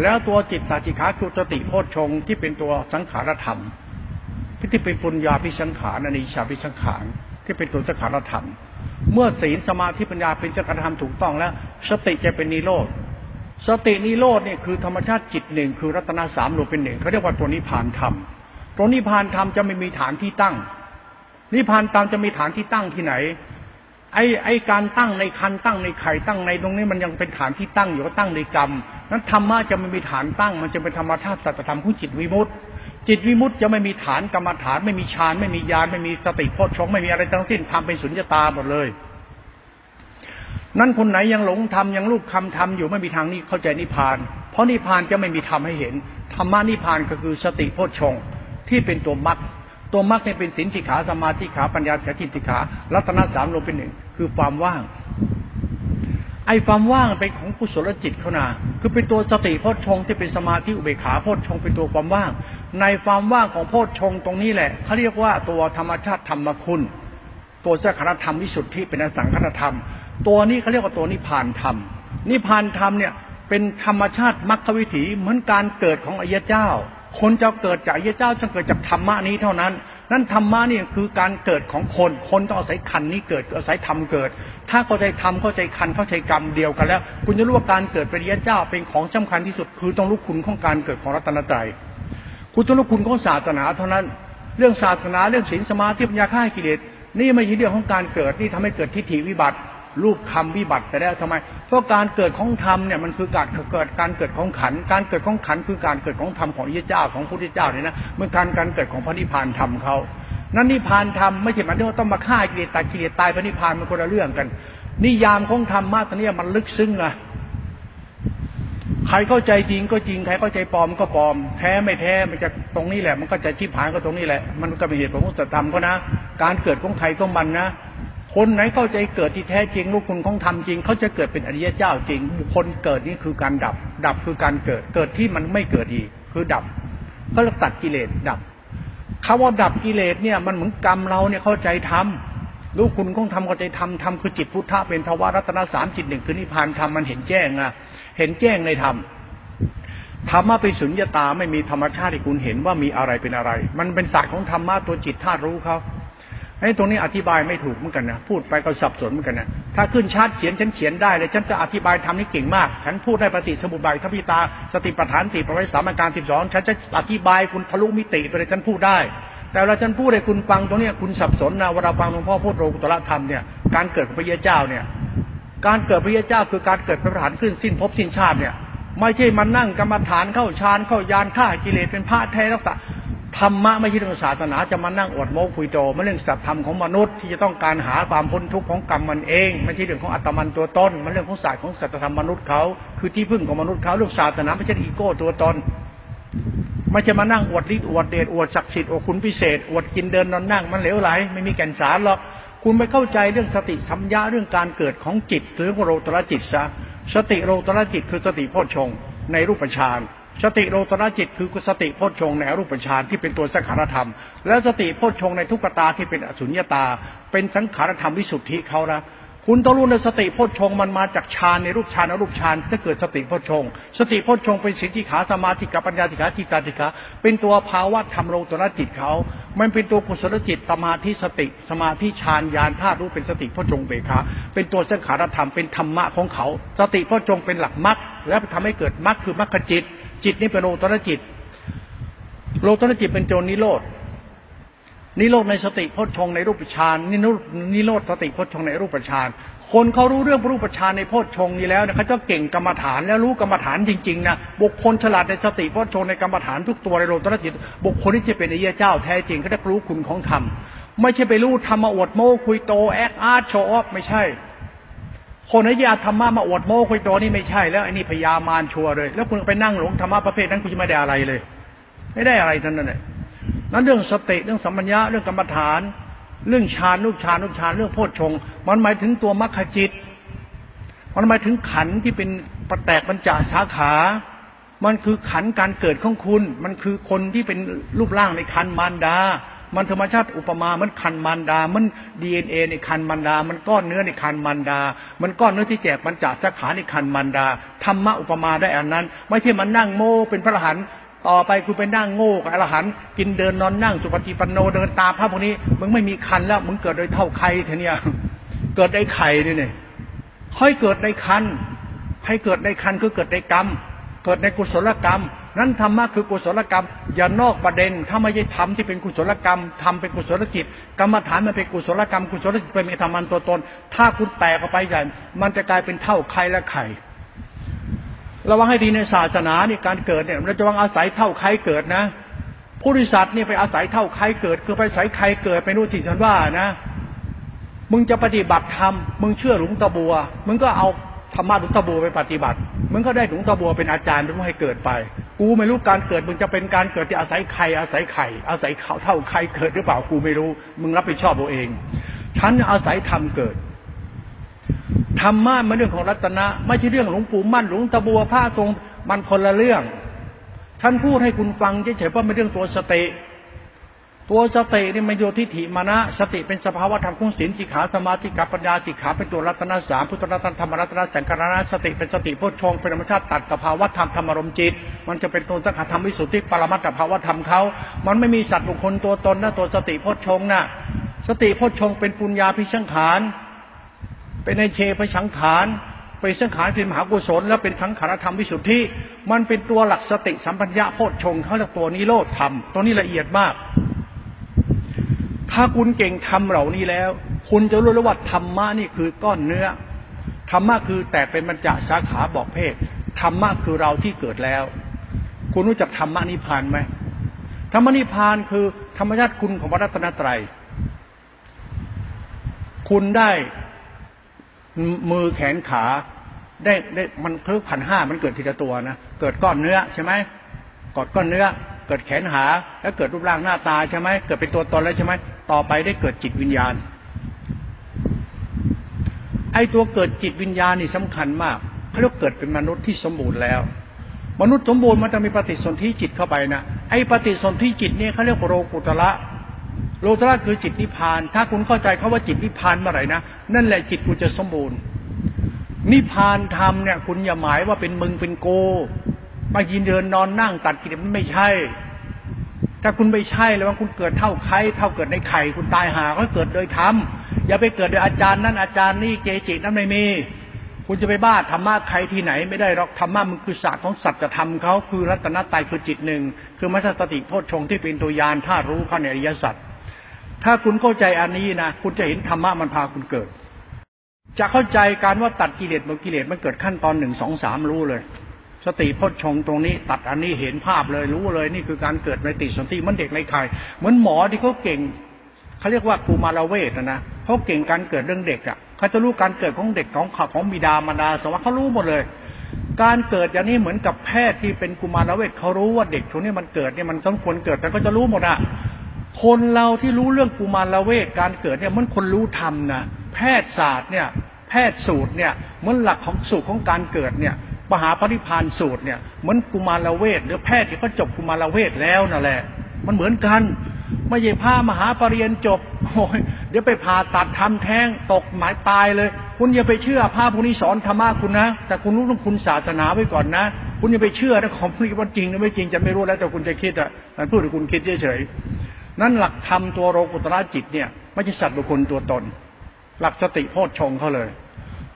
แล้วตัวจิตตติขาคือสติโพชฌงที่เป็นตัวสังขารธรรมที่เป็นปุญญาพิสังขารอนิชาพิสังขาร ที่เป็นตัวสังขารธรรม เมื่อศีลสมาธิปัญญาเป็นจักรธรรมถูกต้องแล้ว สติจะเป็นนิโรธสตินิโรธเนี่ยคือธรรมชาติจิตหนึ่งคือรัตนาสามรวมเป็นหนึ่งเขาเรียกว่าตัวนิพพานธรรมตัวนิพพานธรรมจะไม่มีฐานที่ตั้ง นิพพานธรรมจะมีฐานที่ตั้งที่ไหน ไอ้ไอ้การตั้งในคันตั้งในไข่ตั้งในตรงนี้มันยังเป็นฐานที่ตั้งอยู่ก็ตั้งในกรรมนั้นธรรมะจะไม่มีฐานตั้ง มันจะเป็นธรรมชาติสัจธรรมของจิตวิมุตติ จิตวิมุตต์จะไม่มีฐานกรรมฐานไม่มีฌานไม่มีญาณไม่มีสติโพชงไม่มีอะไรทั้งสิ้นทำเป็นสุญญตาหมดเลย นั่นคนไหนยังหลงทำยังลูกคำทำอยู่ไม่มีทางนี้เข้าใจนิพพาน เพราะนิพพานจะไม่มีทำให้เห็นธรรมะนิพพานก็คือสติโพชฌงที่เป็นตัวมรรคตัวมรรคเนี่ยเป็นสินสิขาสมาธิขาปัญญาขาจิติขารัตนสามรวมเป็นหนึ่งคือความว่าง ไอ้ความว่างเป็นของกุศลจิตเขานาคือเป็นตัวสติโพชฌงที่เป็นสมาธิอุเบกขาโพชฌงเป็นตัวความว่างในความว่างของโพชฌงตรงนี้แหละเขาเรียกว่าตัวธรรมชาติธรรมคุณ ตัวเจ้าคณธรรมวิสุทธิเป็นอสังคตธรรม ตัวนี้เขาเรียกว่าตัวนิพานธรรม นิพานธรรมเนี่ยเป็นธรรมชาติมรรควิถีเหมือนการเกิดของอริยเจ้า คนจะเกิดจากอริยเจ้าจะเกิดจากธรรมะนี้เท่านั้น นั่นธรรมะนี่คือการเกิดของคน คนต้องอาศัยคันนี้เกิดอาศัยธรรมเกิด ถ้าเข้าใจธรรมเข้าใจคันเข้าใจกรรมเดียวกันแล้ว คุณจะรู้ว่าการเกิดเป็นริยเจ้าเป็นของสำคัญที่สุด คือต้องรู้คุณของการเกิดของรัตนตรัย คุณต้องรู้คุณของศาสนาเท่านั้น เรื่องศาสนาเรื่องศีลสมาธิปัญญาฆ่ากิเลสนี่ไม่ใช่เรื่องของการเกิดนี่ทำให้เกิดทิฏฐิวิบัติรูปคำวิบัติไปแล้วทำไม เพราะการเกิดของธรรมเนี่ยมันคือการเกิดการเกิดของขัน การเกิดของขันคือการเกิดของธรรมของพระเจ้าของพุทธเจ้าเนี่ยนะเมื่อการการเกิดของพระนิพพานธรรมเขานั่นนิพพานธรรมไม่ใช่มายถึงว่าต้องมาฆ่ากิเลสตายกิเลสตายพระนิพพานมันคนละเรื่องกัน นิยามของธรรมมาตอนนี้มันลึกซึ้งอะ ใครเข้าใจจริงก็จริง ใครเข้าใจปลอมก็ปลอม แท้ไม่แท้มันจะตรงนี้แหละ มันก็จะชิบหายก็ตรงนี้แหละ มันก็เป็นเหตุผลของสัจธรรมก็นะ การเกิดของใครของมันนะ คนไหนเข้าใจเกิดที่แท้จริงลูกคุณของธรรมจริง เขาจะเกิดเป็นอริยเจ้าจริง บุคคลเกิดนี่คือการดับ ดับคือการเกิด เกิดที่มันไม่เกิดอีก คือดับเขาตัดกิเลสดับคาว่าดับกิเลสเนี่ยมันเหมือนกรรมเราเนี่ยเข้าใจทำรู้คุณของทำเข้าใจทำทำคือจิตพุทธะเป็นทวารัตนสามจิตหนึ่งคือนิพพานธรรมมันเห็นแจ้งอะ เห็นแจ้งในธรรมธรรมะเป็นสุญญตาไม่มีธรรมชาติที่คุณเห็นว่ามีอะไรเป็นอะไร มันเป็นศาสตร์ของธรรมะตัวจิตธาตุรู้เขาไอ้ตรงนี้อธิบายไม่ถูกเหมือนกันนะพูดไปก็สับสนเหมือนกันนะถ้าขึ้นชาร์ตเขียนฉันเขียนได้เลยฉันจะอธิบายทำนี้เก่งมากฉันพูดได้ปฏิสมุบายทัพิตา สติปัฏฐานติประไว้สามการสิบสองฉันจะอธิบายคุณทะลุมิติไปเลยฉันพูดได้ แต่เราฉันพูดให้คุณฟังตรงนี้คุณสับสนนะเวลาฟังหลวงพ่อพูดโลกุตละธรรมเนี่ยการเกิดของพระเยาเจ้าเนี่ย การเกิดพระยาเจ้าคือการเกิดเป็นประธานขึ้นสิ้นภพสิ้นชาติเนี่ย ไม่ใช่มันนั่งกรรมฐานเข้าฌานเข้ายานฆ่ากิเลสเป็นพระแท้รักษาธรรมะไม่ใช่เรื่องศาสนาจะมานั่งอวดโม้คุยโตไม่เรื่องสัตธรรมของมนุษย์ที่จะต้องการหาความพ้นทุกข์ของกรรมมันเอง ไม่ใช่เรื่องของอัตมันตัวตนมันเรื่องของศาสตร์ของสัตธรรมมนุษย์เขาคือที่พึ่งของมนุษย์เขาเรื่องศาสนาไม่ใช่อีโก้ตัวตนไม่จะมานั่งอวดฤทธิ์อวดเดชอวดศักดิ์สิทธิ์อวดคุณพิเศษอวดกินเดินนอนนั่งมันเหลวไหลไม่มีแก่นสารหรอก คุณไปเข้าใจเรื่องสติสัมยาเรื่องการเกิดของจิต หรือโรตรจิตซะสติโรตรจิตคือสติโพชฌงในรูปฌานสติโรตรจิตคือสติโพชฌงในรูปฌานที่เป็นตัวสังขารธรรม และสติโพชฌงในทุกตาที่เป็นอสุญญตา เป็นสังขารธรรมวิสุทธิเขานะ คุณต้องรู้ในสติโพชฌงมันมาจากฌานในรูปฌานอรูปฌานจะเกิดสติโพชฌงสติโพชฌงเป็นสิทธิขาสมาธิกับปัญญาติขาจิตาติขาเป็นตัวภาวะธรรมโลตระจิตเขา มันเป็นตัวกุศลจิตสมาธิสติ สมาธิฌานญาณธาตุรู้เป็นสติโพชฌงเบคาเป็นตัวสังขารธรรมเป็นธรรมะของเขา สติโพชฌงเป็นหลักมรรคแล้วทำให้เกิดมรรคคือมรรคจิต จิตนี่เป็นโลตระจิต โลตระจิตเป็นโจรนิโรธ นิโรธในสติโพชฌงค์ในรูปฌานนิโรธนิโรธสติโพชฌงค์ในรูปฌานคนเขารู้เรื่องรูปฌานในโพชฌงค์นี้แล้วเนี่ยเขาจะเก่งกรรมฐานแล้วรู้กรรมฐานจริงๆนะบุคคลฉลาดในสติโพชฌงค์ในกรรมฐานทุกตัวในโลกุตรจิต บุคคลที่จะเป็นอริยเจ้าแท้จริงเขาได้รู้คุณของธรรมไม่ใช่ไปรู้ธรรมมาอวดโม้คุยโตแอคอาร์ต show off ไม่ใช่ คนอริยธรรมะมาอวดโม้คุยโตนี่ไม่ใช่แล้วไอ้นี่พญามารชัวร์เลย แล้วคุณไปนั่งหลงธรรมะประเภทนั้นคุณจะไม่ได้อะไรเลย ไม่ได้อะไรทั้งนั้นเลย นั้นเรื่องสติเรื่องสัมปัญญาเรื่องกรรมฐาน เรื่องฌานลูกฌานลูกฌานเรื่องโพชฌงมันหมายถึงตัวมรรคจิต มันหมายถึงขันที่เป็นประแตกบรรจาสาขา มันคือขันการเกิดของคุณ มันคือคนที่เป็นรูปร่างในคันมารดา มันธรรมชาติอุปมามันคันมารดา มันดีเอ็นเอในคันมารดา มันก้อนเนื้อในคันมารดา มันก้อนเนื้อที่แจกบรรจาสาขาในคันมารดาธรรมะอุปมาได้อันนั้น ไม่ใช่มันนั่งโม่เป็นพระอรหันต ต่อไปคุณไปนั่งโง่กับอรหันกินเดินนอนนั่งสุปฏิปันโนเดินตามพระพวกนี้มึงไม่มีคันแล้วมึงเกิดโดยเท่าใครเถอเนี่ยเกิดได้ไข่นี่เนี่ยค่อยเกิดในคันให้เกิดในคันคือเกิดในกรรม เกิดในกุศลกรรม นั้นธรรมะคือกุศลกรรม อย่านอกประเด็น ถ้าไม่ใช่ทำที่เป็นกุศลกรรมทำเป็นกุศลจิต กรรมฐานมันเป็นกุศลกรรม กุศลจิตเป็นธรรมันตัวตน ถ้าคุณแตกออกไปใหญ่ มันจะกลายเป็นเท่าใครและไข่ ระวังให้ดีในศาสนาเนี่ยการเกิดเนี่ยเราจะวังอาศัยเท่าใครเกิดนะผู้ริษัทเนี่ยไปอาศัยเท่าใครเกิด คือไปอาศัยใครเกิดไปนู่นที่ฉันว่านะมึงจะปฏิบัติธรรมมึงเชื่อหลวงตาบัว มึงก็เอาธรรมะหลวงตาบัวไปปฏิบัติ มึงก็ได้หลวงตาบัวเป็นอาจารย์เป็นผู้ให้เกิดไป กูไม่รู้การเกิด มึงจะเป็นการเกิดที่อาศัยใครอาศัยไข่อาศัยเขาเท่าใครเกิดหรือเปล่ากูไม่รู้ มึงรับผิดชอบตัวเองฉันอาศัยธรรมเกิด ธรรมะมันเรื่องของรัตนะ ไม่ใช่เรื่องหลวงปู่มั่นหลวงตะบัวพระทรงมันคนละเรื่อง ท่านพูดให้คุณฟังเฉยๆว่าเป็นเรื่องตัวสติตัวสตินี่มันโยทิฏฐิมานะ สติเป็นสภาวะธรรมของศีลจิขาสมาธิกับปัญญาจิขาเป็นตัวรัตนสามพุทธรัตนธรรมรัตนสังกรณะสติเป็นสติพุทธชงเป็นธรรมชาติตัดกับภาวะธรรมธรรมรมจิต มันจะเป็นตัวสังขารธรรมวิสุทธิปรมัตถภาวะธรรมเขา มันไม่มีสัตว์บุคคลตัวตนนะตัวสติพุทธชงนะสติพุทธชงเป็นปุญญาพิชังขาน เป็นในเชพสังขารเป็นสังขารเป็นมหากุศล แล้วเป็นทั้งขารธรรมวิสุทธิมันเป็นตัวหลักสติสัมปัญญาโพชฌงเขาเรียกตัวนิโรธธรรมตัวนี้ละเอียดมาก ถ้าคุณเก่งทำเหล่านี้แล้ว คุณจะรู้ล้วว่าธรรมะนี่คือก้อนเนื้อธรรมะคือแต่เป็นบรรจสาขาบอกเพศธรรมะคือเราที่เกิดแล้ว คุณรู้จักธรรมะนิพพานไหมธรรมนิพพานคือธรรมชาติคุณของพระรัตนตรัย คุณได้ มือแขนขา ได้ได้มันเพิ่มพันห้ามันเกิดทีละตัวนะเกิดก้อนเนื้อใช่ไหมกอดก้อนเนื้อ เกิดแขนหาแล้วเกิดรูปร่างหน้าตาใช่ไหมเกิดเป็นตัวตนแล้วใช่ไหมต่อไปได้เกิดจิตวิญญาณ ไอ้ตัวเกิดจิตวิญญาณนี่สำคัญมากเขาเรียกเกิดเป็นมนุษย์ที่สมบูรณ์แล้ว มนุษย์สมบูรณ์มันจะมีปฏิสนธิจิตเข้าไปนะไอ้ปฏิสนธิจิตเนี่ยเขาเรียกโรกุตระ โลตระคือจิตนิพพาน ถ้าคุณเข้าใจเขาว่าจิตนิพพานเมื่อไหร่นะ นั่นแหละจิตคุณจะสมบูรณ์ นิพพานธรรมเนี่ย คุณอย่าหมายว่าเป็นมึงเป็นโกมายินเดินนอนนั่งตัดกิเลสมันไม่ใช่ ถ้าคุณไม่ใช่เลยว่าคุณเกิดเท่าใครเท่าเกิดในไข่คุณตายหาก็เกิดโดยธรรมอย่าไปเกิดโดยอาจารย์นั้นอาจารย์นี่เกจินั้นไม่มีคุณจะไปบ้าธรรมะใครที่ไหนไม่ได้หรอกธรรมะมันคือศาสตร์ของสัจธรรมเขาคือรัตนตรัยคือจิตหนึ่ง คือมัสสติโพชฌงที่เป็นตัวยานธารู้เข้าในอริยสัจ ถ้าคุณเข้าใจอันนี้นะคุณจะเห็นธรรมะมันพาคุณเกิด จะเข้าใจการว่าตัดกิเลสหมดกิเลสมันเกิดขั้นตอนหนึ่งสองสามรู้เลย สติพจชงตรงนี้ ตัดอันนี้เห็นภาพเลยรู้เลยนี่คือการเกิดในติสนติมันเด็กในไข่เหมือนหมอที่เขาเก่งเขาเรียกว่ากูมารเวทนะเขาเก่งการเกิดเรื่องเด็กอะเขาจะรู้การเกิดของเด็กของขของบิดามารดาสว่าเขารู้หมดเลยการเกิดอย่างนี้เหมือนกับแพทย์ที่เป็นกุมารเวทเขารู้ว่าเด็กคนนี้มันเกิดเนี่ยมันต้องควรเกิดแต่ก็จะรู้หมดอะ คนเราที่รู้เรื่องกุมารเวทการเกิดเนี่ยมันคนรู้ธรรมนะแพทยศาสตร์เนี่ยแพทย์สูตรเนี่ยเหมือนหลักของสูตรของการเกิดเนี่ยมหาปริพานสูตรเนี่ยเหมือนกุมารเวทหรือแพทย์ที่เขาจบกุมารเวทแล้วนั่นแหละ มันเหมือนกันไม่ใช่พามหาปรริญญาจบโอ้ยเดี๋ยวไปผ่าตัดทำแท้งตกหมายตายเลย คุณอย่าไปเชื่อพระพวกนี้สอนธรรมะคุณนะ แต่คุณรู้ต้องคุณศาสนาไว้ก่อนนะ คุณอย่าไปเชื่อนะของพวกนี้ว่าจริงหรือไม่จริงจะไม่รู้แล้วแต่คุณจะคิดอะมันพูดให้คุณคิดเฉย นั่นหลักธรรมตัวโรกุตระจิตเนี่ยไม่ใช่สัตว์บุคคลตัวตน หลักสติโพชฌงเขาเลย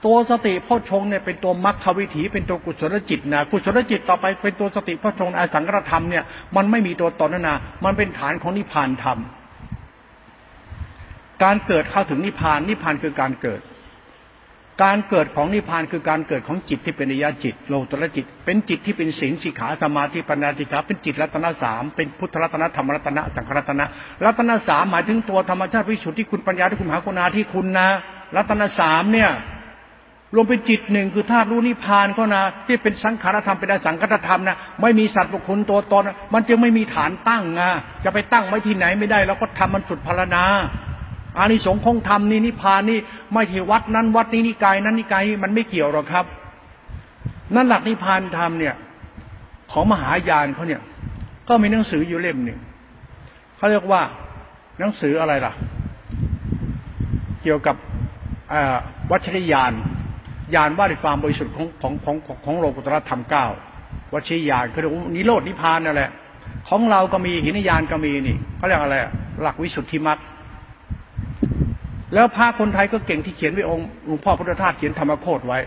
ตัวสติโพชฌงเนี่ยเป็นตัวมรรควิถีเป็นตัวกุศลจิตนะกุศลจิตต่อไปเป็นตัวสติโพชฌงอสังกรธรรมเนี่ยมันไม่มีตัวตนนะนะมันเป็นฐานของนิพพานธรรม การเกิดเข้าถึงนิพพานนิพพานคือการเกิด การเกิดของนิพพานคือการเกิดของจิตที่เป็นนิยจิต โลตระจิต เป็นจิตที่เป็นศีลสิกขาสมาธิปัญญาติขาเป็นจิตรัตนสามเป็นพุทธรัตนธรรมรัตนสังขรัตนะรัตนสามหมายถึงตัวธรรมชาติวิสุทธิที่คุณปัญญาที่คุณหาคุณาที่คุณนะ รัตนสามเนี่ยรวมเป็นจิตหนึ่งคือธาตุรู้นิพพานเขานะที่เป็นสังขารธรรมเป็นอสังกัตธรรมนะไม่มีสัตว์บุคคลตัวตนมันจึงไม่มีฐานตั้งไงจะไปตั้งไว้ที่ไหนไม่ได้เราก็ทำมันสุดพารณา อานิสงส์ของธรรมนี่นิพพานนี่ไม่ใช่วัดนั้นวัดนี้นิกายนั้นนิกายมันไม่เกี่ยวหรอกครับ นั่นหลักนิพพานธรรมเนี่ยของมหายานเขาเนี่ย ก็มีหนังสืออยู่เล่มหนึ่งเขาเรียกว่าหนังสืออะไรล่ะ เกี่ยวกับวัชริยานยานว่าในความบริสุทธิ์ของของของของโลกุตรธรรมเก้าวัชริยานคือนิโรดนิพพานนั่นแหละ ของเราก็มีหินยานก็มีนี่เขาเรียกอะไร หลักวิสุทธิมรรค แล้วพระคนไทยก็เก่งที่เขียนไว้องค์หลวงพ่อพุทธทาสเขียนธรรมโคตไว้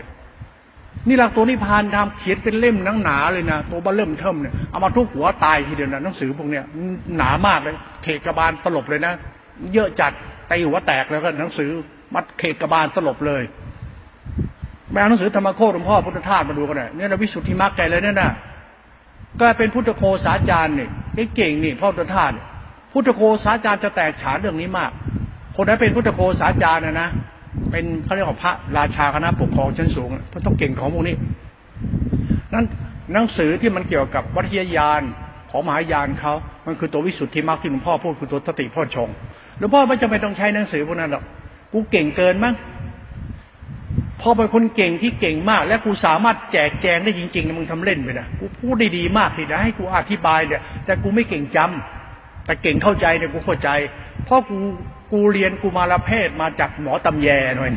นี่หลักตัวนิพานทำเขียนเป็นเล่มหนังหนาเลยนะตัวบ้าเริ่มเทิมเนี่ยเอามาทุกหัวตายทีเดียวนะหนังสือพวกเนี้ยหนามากเลยเขกกระบาลสลบเลยนะเยอะจัดตีหัวแตกแล้วก็หนังสือมัดเขกกระบาลสลบเลยแม่หนังสือธรรมโคตหลวงพ่อพุทธทาสมาดูกันเลยเนี่ยนะวิสุทธิมรรคใจเลยเนี่ยนะก็เป็นพุทธโคสาจารย์นี่เก่งนี่พ่อพุทธทาสพุทธโคสาจารย์จะแตกฉานเรื่องนี้มาก คนนั้นเป็นพุทธโคสาจารย์นะนะเป็นเขาเรียกว่าพระราชาคณะปกครองชั้นสูงเขาต้องเก่งของพวกนี้นั้นหนังสือที่มันเกี่ยวกับวัทยายานของมหายานเขา มันคือตัววิสุทธิมรรคที่หลวงพ่อพูดคือตัวสติพ่อชงหลวงพ่อไม่จำเป็นต้องใช้หนังสือพวกนั้นหรอกกูเก่งเกินมั้งพอเป็นคนเก่งที่เก่งมาก และกูสามารถแจกแจงได้จริงๆนะมึงทำเล่นไปนะกูพูดได้ดีมากที่จะให้กูอธิบายเนี่ยแต่กูไม่เก่งจำ แต่เก่งเข้าใจเนี่ยกูเข้าใจ เพราะกูกูเรียนกูมารเพศมาจากหมอตำแยหน่อย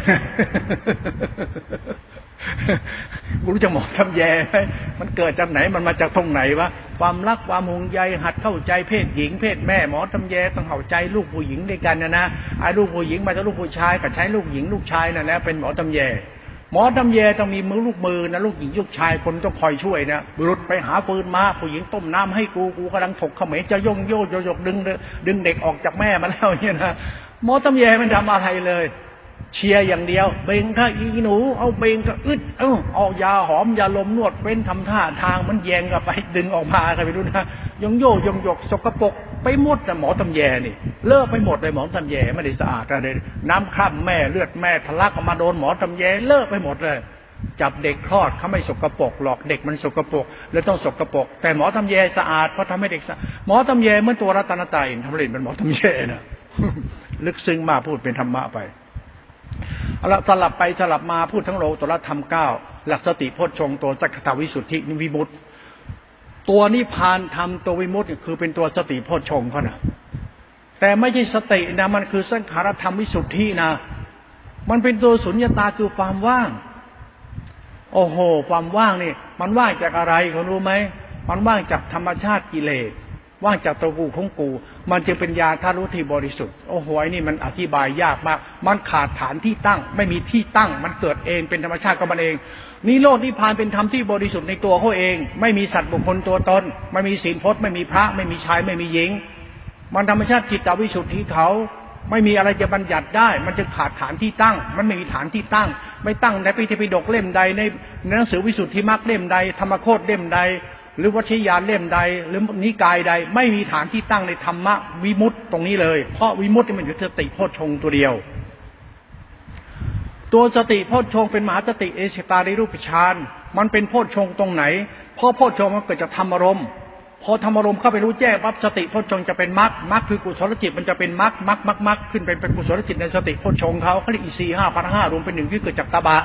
กูรู้จักหมอตำแยไหมมันเกิดจากไหน มันมาจากตรงไหนวะ ความรักความหงใยหัดเข้าใจเพศหญิง เพศแม่ หมอตำแยต้องเข้าใจลูกผู้หญิงด้วยกันนะนะไอ้ลูกผู้หญิงมาจากลูกผู้ชายกับใช้ลูกหญิงลูกชายนั่นแหละเป็นหมอตำแย หมอตำแยต้องมีมือลูกมือนะลูกหญิงลูกชายคนต้องคอยช่วยนะบุรุษไปหาปืนมาผู้หญิงต้มน้ำให้กูกูกำลังถกเขมรจะย่งโยโยยกดึงดึงเด็กออกจากแม่มาแล้วเนี่ยนะหมอตำแยมันทำอะไรเลย เชียร์อย่างเดียว เบงถ้าอีหนู เอาเบงก็อึดเอ้าเอายาหอมยาลมนวดเป็นทำท่าทางมันแยงกับไปดึงออกมาใครไปดูนะยงโยยงหยกสกปรกไปหมดนะหมอตำแยนี่ เลิกไปหมดเลยหมอตำแยไม่ได้สะอาดอะไรน้ำคร่ำแม่เลือดแม่ทะลักออกมาโดนหมอตำแยเลิกไปหมดเลยจับเด็กคลอดเขาไม่สกปรกหรอกเด็กมันสกปรกเลยต้องสกปรกแต่หมอตำแยสะอาดเพราะทำให้เด็กสะหมอตำแยเมื่อตัวรัตนตายทำเล่นเป็นหมอตำแยนะลึกซึ้งมากพูดเป็นธรรมะไป เอาละสลับไปสลับมาพูดทั้งโลตัวละธรรมเก้าหลักสติโพชฌงตัวจักรตวิสุทธินิวิมุตตัวนิพานธรรมตัววิมุตติคือเป็นตัวสติโพชฌงเขานะแต่ไม่ใช่สตินะมันคือสังขารธรรมวิสุทธินะ มันเป็นตัวสุญญตาคือความว่าง โอ้โห ความว่างนี่ มันว่างจากอะไรคุณรู้ไหมมันว่างจากธรรมชาติกิเลส ว่างจากตัวกูของกู มันจึงเป็นยาทารุที่บริสุทธิ์โอ้โหนี่มันอธิบายยากมาก มันขาดฐานที่ตั้ง ไม่มีที่ตั้ง มันเกิดเองเป็นธรรมชาติของมันเองนิโรธนิพานเป็นธรรมที่บริสุทธิ์ในตัวเขาเอง ไม่มีสัตว์บุคคลตัวตนไม่มีศีลพจน์ไม่มีพระไม่มีชายไม่มีหญิง มันธรรมชาติจิตวิสุทธิ์เขาไม่มีอะไรจะบัญญัติได้ มันจะขาดฐานที่ตั้ง มันไม่มีฐานที่ตั้ง ไม่ตั้งในปิฎกปิฎกเล่มใด ในหนังสือวิสุทธิมรรคเล่มใด ธรรมโคตเล่มใด หรือวัชยานเล่มใด หรือนิกายใด ไม่มีฐานที่ตั้งในธรรมะวิมุตต์ตรงนี้เลย เพราะวิมุตติมันอยู่สติโพชฌงตัวเดียว ตัวสติโพชฌงเป็นมหาสติเอชตาริรูปฌานมันเป็นโพชฌงตรงไหนเพราะโพชฌงมันเกิดจากธรรมารมณ์พอธรรมารมณ์เข้าไปรู้แจ้งปั๊บสติโพชฌงจะเป็นมรรคมรรคคือกุศลจิตมันจะเป็นมรรคมรรคมรรคมรรคขึ้นเป็นเป็นกุศลจิตในสติโพชฌงเขาเขาเรียกอีซีห้าพันห้ารวมเป็นหนึ่งที่เกิดจากตาบะ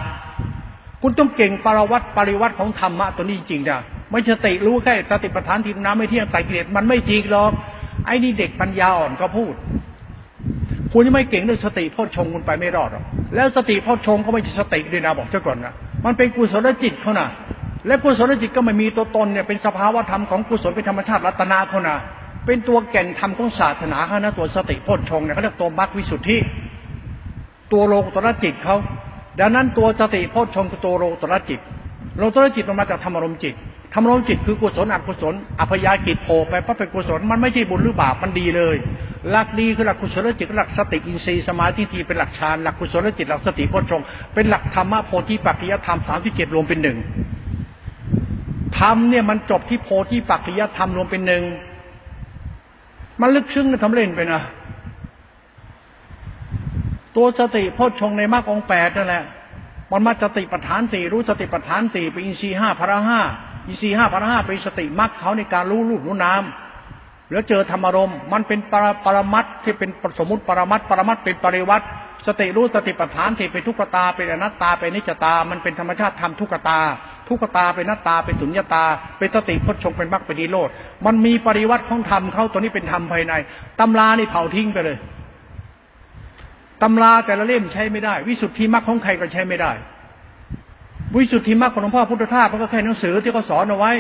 คุณต้องเก่งปรวัตปริวัติของธรรมะตัวนี้จริงๆนะไม่สติรู้แค่สติปัฏฐานทีน้ำไม่เที่ยงไตรกิเลสมันไม่จริงหรอกไอ้นี่เด็กปัญญาอ่อนก็พูด คุณยังไม่เก่งเรื่องสติโพชฌงคุณไปไม่รอดหรอกแล้วสติโพชฌงก็ไม่ใช่สติด้วยนะบอกเจ้าก่อนนะมันเป็นกุศลจิตเขานะและกุศลจิตก็ไม่มีตัวตนเนี่ยเป็นสภาวะธรรมของกุศลเป็นธรรมชาติรัตนาเขานะเป็นตัวแก่นธรรมของศาสนาเขานะตัวสติโพชฌงเนี่ยเขาเรียกตัวมรรควิสุทธิ ตัวโลกุตระจิตเขา ดังนั้นตัวสติโพชฌงคือตัวโลตระจิตโลตระจิตมันมาจากธรรมรมจิตธรรมรมจิตคือกุศลอกุศลอภยากิจโผล่ไปเพราะเป็นกุศลมันไม่ใช่บุญหรือบาปมันดีเลยหลักดีคือหลักกุศลจิตหลักสติอินทรีย์สมาธิทีเป็นหลักฌานหลักกุศลจิตหลักสติโพชฌงเป็นหลักธรรมะโพธิปัจจยธรรมสามที่เจ็ดรวมเป็นหนึ่งธรรมเนี่ยมันจบที่โพธิปัจจยธรรมรวมเป็นหนึ่งมันลึกซึ้งนะทำเล่นไปนะ ตัวสติโพชฌงในมรรคองแปดนั่นแหละมันมาสติปัฏฐานสี่รู้สติปัฏฐานสี่เป็นอินทรีห้าพระห้าอินทรีห้าพระห้าเป็นสติมรรคเขาในการรู้รูปรู้นามแล้วเจอธรรมารมมันเป็นปรปรมัตที่เป็นสมมติปรมัตปรมัตเป็นปริวัติสติรู้สติปัฏฐานที่เป็นทุกขตาเป็นอนัตตาเป็นนิจตา มันเป็นธรรมชาติธรรมทุกขตา ทุกขตาเป็นนัตตาเป็นสุญญตา เป็นสติพจชงเป็นมรรคเป็นนิโรธมันมีปริวัติของธรรมเขาตัวนี้เป็นธรรมภายในตำรานี่เผาทิ้งไปเลย ตำราแต่ละเล่มใช้ไม่ได้ วิสุทธิมรรคของใครก็ใช้ไม่ได้ วิสุทธิมรรคของหลวงพ่อพุทธทาสมันก็แค่หนังสือที่เขาสอนเอาไว้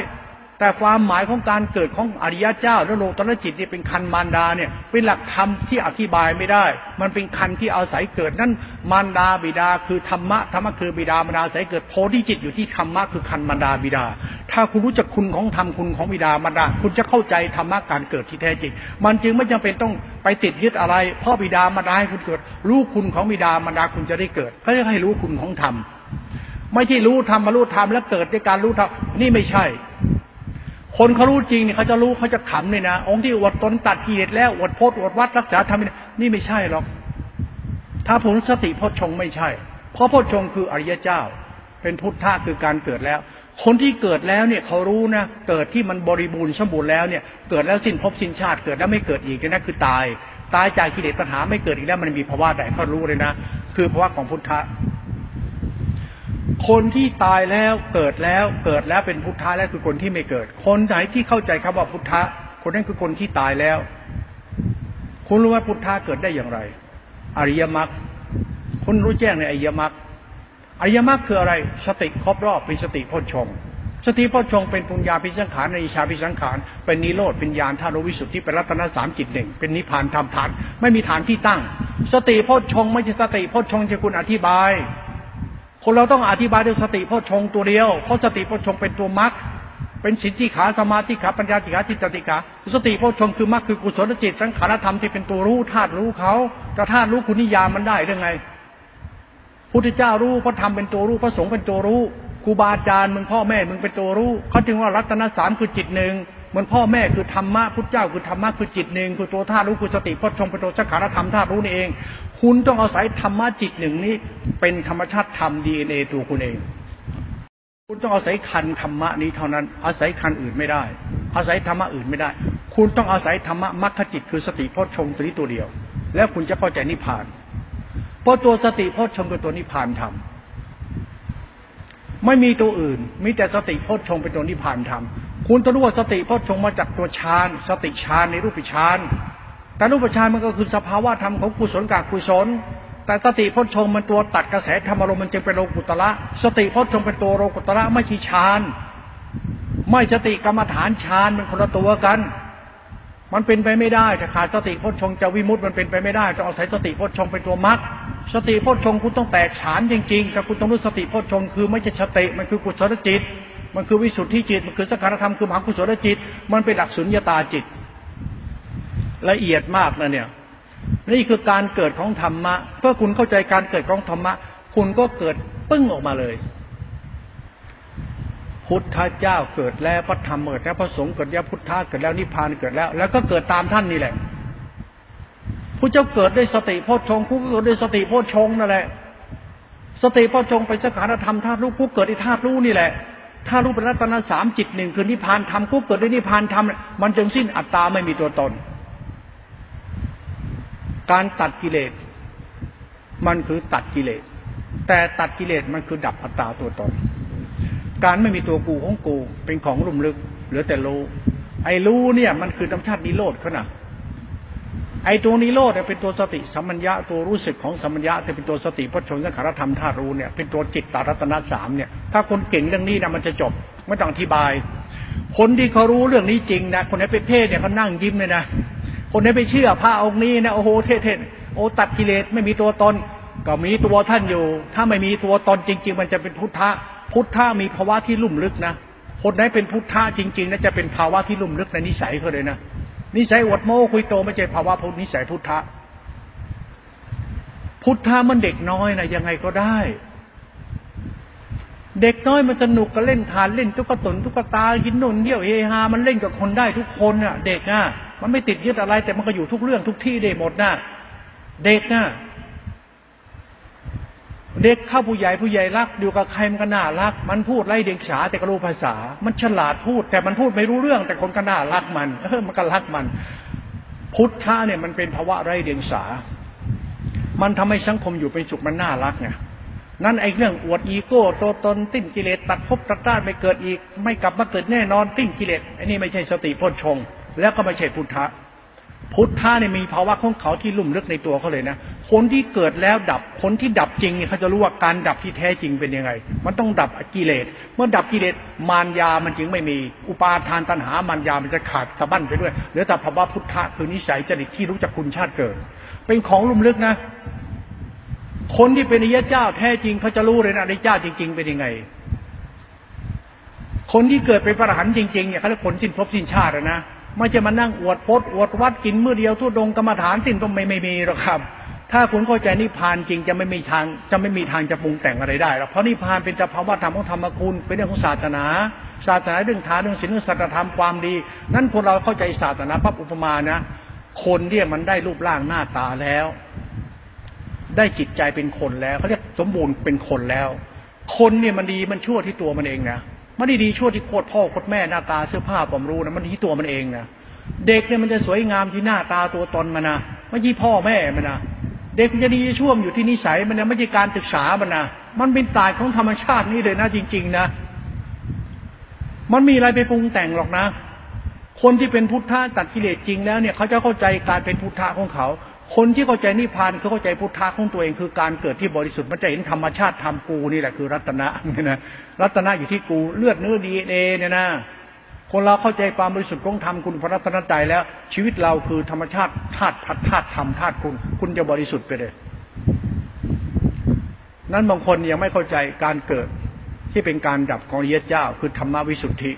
แต่ความหมายของการเกิดของอริยะเจ้าและโลตรจิตนี่เป็นคันมารดาเนี่ยเป็นหลักธรรมที่อธิบายไม่ได้ มันเป็นคันที่อาศัยเกิดนั่นมารดาบิดาคือธรรมะธรรมะคือบิดามารดาอาศัยเกิดโพธิจิตอยู่ที่ธรรมะคือคันมารดาบิดา ถ้าคุณรู้จักคุณของธรรมคุณของบิดามารดา คุณจะเข้าใจธรรมะการเกิดที่แท้จริง มันจึงไม่จำเป็นต้องไปติดยึดอะไรพ่อบิดามารดาให้คุณเกิด รู้คุณของบิดามารดาคุณจะได้เกิดก็จะให้รู้คุณของธรรมไม่ใช่รู้ธรรมมารู้ธรรมแล้วเกิดด้วยการรู้ธรรมนี่ไม่ใช่ คนเขารู้จริงเนี่ยเขาจะรู้เขาจะขำเลยนะองค์ที่อดตนตัดกิเลสแล้วอดโพธอดวัดรักษาทำนี่ไม่ใช่หรอก ถ้าผลสติพชงไม่ใช่ เพราะพชงคืออริยเจ้า เป็นพุทธะคือการเกิดแล้ว คนที่เกิดแล้วเนี่ยเขารู้นะเกิดที่มันบริบูรณ์สมบูรณ์แล้วเนี่ยเกิดแล้วสิ้นภพสิ้นชาติเกิดแล้วไม่เกิดอีกนะคือตาย ตายจากกิเลสตัณหาไม่เกิดอีกแล้วมันมีภาวะใดเขารู้เลยนะ คือภาวะของพุทธะ คนที่ตายแล้วเกิดแล้วเกิดแล้วเป็นพุทธะแล้วคือคนที่ไม่เกิด คนไหนที่เข้าใจคำว่าพุทธะ คนนั้นคือคนที่ตายแล้ว คุณรู้ว่าพุทธะเกิดได้อย่างไร อริยมรรคคุณรู้แจ้งในอริยมรรคอริยมรรคคืออะไร สติครบรอบเป็นสติพชงสติพชงเป็นปุญญาพิสังขารในชาพิสังขารเป็นนิโรธเป็นญาณธาตุวิสุทธิเป็นรัตนสามจิตหนึ่งเป็นนิพพานธรรมฐาน ไม่มีฐานที่ตั้ง สติพชงไม่ใช่สติพชงจะคุณอธิบาย คนเราต้องอธิบายด้วยสติพ่อชงตัวเดียว เพราะสติพ่อชงเป็นตัวมรรคเป็นสิทธิขาสมาธิขาปัญญาติขาจิตติขาสติพ่อชงคือมรรคคือกุศลจิต สังขารธรรมที่เป็นตัวรู้ธาตุรู้เขาจะธาตุรู้คุณนิยามมันได้ได้ไงพุทธเจ้ารู้พระธรรมเป็นตัวรู้พระสงฆ์เป็นตัวรู้ครูบาอาจารย์มึงพ่อแม่มึงเป็นตัวรู้เขาจึงว่ารัตนสามคือจิตหนึ่งเหมือนพ่อแม่คือธรรมะพุทธเจ้าคือธรรมะคือจิตหนึ่งคือตัวธาตุรู้คือสติพจน์ชงเป็นตัวสังขารธรรมธาตุรู้นี่เอง คุณต้องอาศัยธรรมะจิตหนึ่งนี้ เป็นธรรมชาติธรรมดีเอตัวคุณเอง คุณต้องอาศัยคันธรรมะนี้เท่านั้น อาศัยคันอื่นไม่ได้ อาศัยธรรมะอื่นไม่ได้ คุณต้องอาศัยธรรมะมรรคจิตคือสติพจชงตัวนี้ตัวเดียว แล้วคุณจะเข้าใจนิพพาน เพราะตัวสติพจชงคือตัวนิพพานธรรมไม่มีตัวอื่น มีแต่สติพจชงเป็นตัวนิพพานธรรม คุณต้องรู้ว่าสติพชงมาจากตัวฌาน สติฌานในรูปฌาน แต่รูปฌานมันก็คือสภาวะธรรมของกุศลกับกุศล แต่สติพจนชงมันตัวตัดกระแสธรรมอารมณ์มันจึงเป็นโลกุตระสติพจนชงเป็นตัวโลกุตระไม่ใช่ฌานไม่สติกรรมฐานฌานมันคนละตัวกัน มันเป็นไปไม่ได้ถ้าขาดสติพจนชงจะวิมุตต์มันเป็นไปไม่ได้ต้องอาศัยสติพจนชงเป็นตัวมรรคสติพจนชงคุณต้องแตกฉานจริงๆแต่คุณต้องรู้สติพจนชงคือไม่ใช่สติมันคือกุศลจิต มันคือวิสุทธิจิต มันคือสังขารธรรมคือมหากุศลจิต มันเป็นหลักสุญญตาจิต ละเอียดมากนะเนี่ย นี่คือการเกิดของธรรมะเพื่อคุณเข้าใจการเกิดของธรรมะ คุณก็เกิดปึ้งออกมาเลยพุทธเจ้าเกิดแล้วพระธรรมเกิดแล้วพระสงฆ์เกิดแล้วพุทธะเกิดแล้วนิพพานเกิดแล้ว แล้วก็เกิดตามท่านนี่แหละผู้เจ้าเกิดด้วยสติโพชฌงผู้เกิดด้วยสติโพชฌงนั่นแหละ สติโพชฌงเป็นสังขารธรรมธาตุรู้ผู้เกิดในธาตุรู้นี่แหละถ้ารู้เป็นรัตนสามจิตหนึ่งคือนิพพานธรรมกุ๊เกิดด้วยนิพพานธรรมมันจึงสิ้นอัตตาไม่มีตัวตน การตัดกิเลส มันคือตัดกิเลส แต่ตัดกิเลสมันคือดับอัตตาตัวตน การไม่มีตัวกูของกูเป็นของลุ่มลึก เหลือแต่รู้ ไอ้รู้เนี่ย มันคือธรรมชาตินิโรธเขานะไอ้ตัวนิโรธเป็นตัวสติสัมมัญญะตัวรู้สึกของสัมมัญญะจะเป็นตัวสติพจนสังขารธรรมธาตุรู้เนี่ยเป็นตัวจิตตารัตนะสามเนี่ย ถ้าคนเก่งเรื่องนี้นะมันจะจบไม่ต้องอธิบาย คนที่เขารู้เรื่องนี้จริงนะคนไหนไปเทศเนี่ยเขานั่งยิ้มเลยนะ คนไหนไปเชื่อพระองค์นี้นะโอ้โหเทศเทศโอ้ตัดกิเลสไม่มีตัวตน ก็มีตัวท่านอยู่ ถ้าไม่มีตัวตนจริง ๆ มันจะเป็นพุทธะพุทธะมีภาวะที่ลุ่มลึกนะคนไหนเป็นพุทธะจริงๆนะจะเป็นภาวะที่ลุ่มลึกในนิสัยเขาเลยนะนิสัยอวดโม้คุยโตไม่ใช่ภาวะพุทธนิสัยพุทธะพุทธะมันเด็กน้อยนะยังไงก็ได้ เด็กน้อยมันสนุกก็เล่นทานเล่นตุ๊กตนตุ๊กตากินนนเยี่ยวเฮฮามันเล่นกับคนได้ทุกคนอะ เด็กอะ มันไม่ติดยึดอะไร แต่มันก็อยู่ทุกเรื่องทุกที่ได้หมดนะเด็กอะเด็กเข้าผู้ใหญ่ผู้ใหญ่รักอยู่กับใครมันก็น่ารัก มันพูดไล่เด็กฉาแต่ก็รู้ภาษา มันฉลาดพูด แต่มันพูดไม่รู้เรื่อง แต่คนก็น่ารักมันเออมันก็รักมัน พุทธะเนี่ยมันเป็นภาวะไร้เดียงสา มันทำให้สังคมอยู่เป็นสุขมันน่ารักไงนั่นไอ้เรื่องอวดอีโก้โตตนติ้นกิเลสตัดภพตัดต้านไม่เกิดอีก ไม่กลับมาเกิดแน่นอนติ้นกิเลสไอ้นี่ไม่ใช่สติพ้นชง แล้วก็ไม่ใช่พุทธะพุทธะเนี่ยมีภาวะของเขาที่ลุ่มลึกในตัวเขาเลยนะคนที่เกิดแล้วดับคนที่ดับจริงเนี่ยเขาจะรู้ว่าการดับที่แท้จริงเป็นยังไง มันต้องดับกิเลส เมื่อดับกิเลสมารยามันจึงไม่มีอุปาทานตัณหามารยามันจะขาดตะบั้นไปด้วยเหลือแต่ภาวะพุทธะคือนิสัยจริตที่รู้จักคุณชาติเกิด เป็นของลุ่มลึกนะ คนที่เป็นอริยเจ้าแท้จริงเขาจะรู้เลยนะอริยเจ้าจริง ๆ เป็นยังไง คนที่เกิดเป็นพระอรหันต์จริงๆเนี่ยเขาเรียกผลสิ้นภพสิ้นชาตินะ ไม่จะมานั่งอวดพดอวดวัดกินเมื่อเดียวทุดงกรรมฐานสิ้นก็ไม่ไม่มีหรอกครับ ถ้าคุณเข้าใจนิพพานจริงจะไม่มีทางจะไม่มีทางจะปรุงแต่งอะไรได้หรอกเพราะนิพพานเป็นสภาวะธรรมของธรรมคุณเป็นเรื่องของศาสนาศาสนาเรื่องฐานเรื่องศีลเรื่องสัจธรรมความดี นั้นคนเราเข้าใจศาสนาปั๊บอุปมานะ คนที่มันได้รูปร่างหน้าตาแล้ว ได้จิตใจเป็นคนแล้วเขาเรียกสมบูรณ์เป็นคนแล้ว คนเนี่ยมันดีมันชั่วที่ตัวมันเองนะ ไม่ได้ดีชั่วที่โคตรพ่อโคตรแม่หน้าตาเสื้อผ้าความรู้นะมันที่ตัวมันเองนะเด็กเนี่ยมันจะสวยงามที่หน้าตาตัวตนมันนะไม่ใช่พ่อแม่มันนะเด็กมันจะดีช่วมอยู่ที่นิสัยมันนะไม่ใช่การศึกษามันนะมันเป็นตายของธรรมชาตินี่เลยนะจริง ๆ นะ มันมีอะไรไปปรุงแต่งหรอกนะ คนที่เป็นพุทธะตัดกิเลสจริงแล้วเนี่ยเขาจะเข้าใจการเป็นพุทธะของเขา คนที่เข้าใจนิพพานเขาเข้าใจพุทธะของตัวเองคือการเกิดที่บริสุทธิ์มันจะเห็นธรรมชาติธรรมกูนี่แหละคือรัตนะเนี่ยนะรัตนะอยู่ที่กูเลือดเนื้อดีเอเนี่ยนะคนเราเข้าใจความบริสุทธิ์ของธรรมคุณพระรัตนใจแล้ว ชีวิตเราคือธรรมชาติธาตุพัดธาตุธรรมธาตุคุณ คุณจะบริสุทธิ์ไปเลย นั้นบางคนยังไม่เข้าใจการเกิดที่เป็นการดับของเยเจ้า คือธรรมวิสุทธิ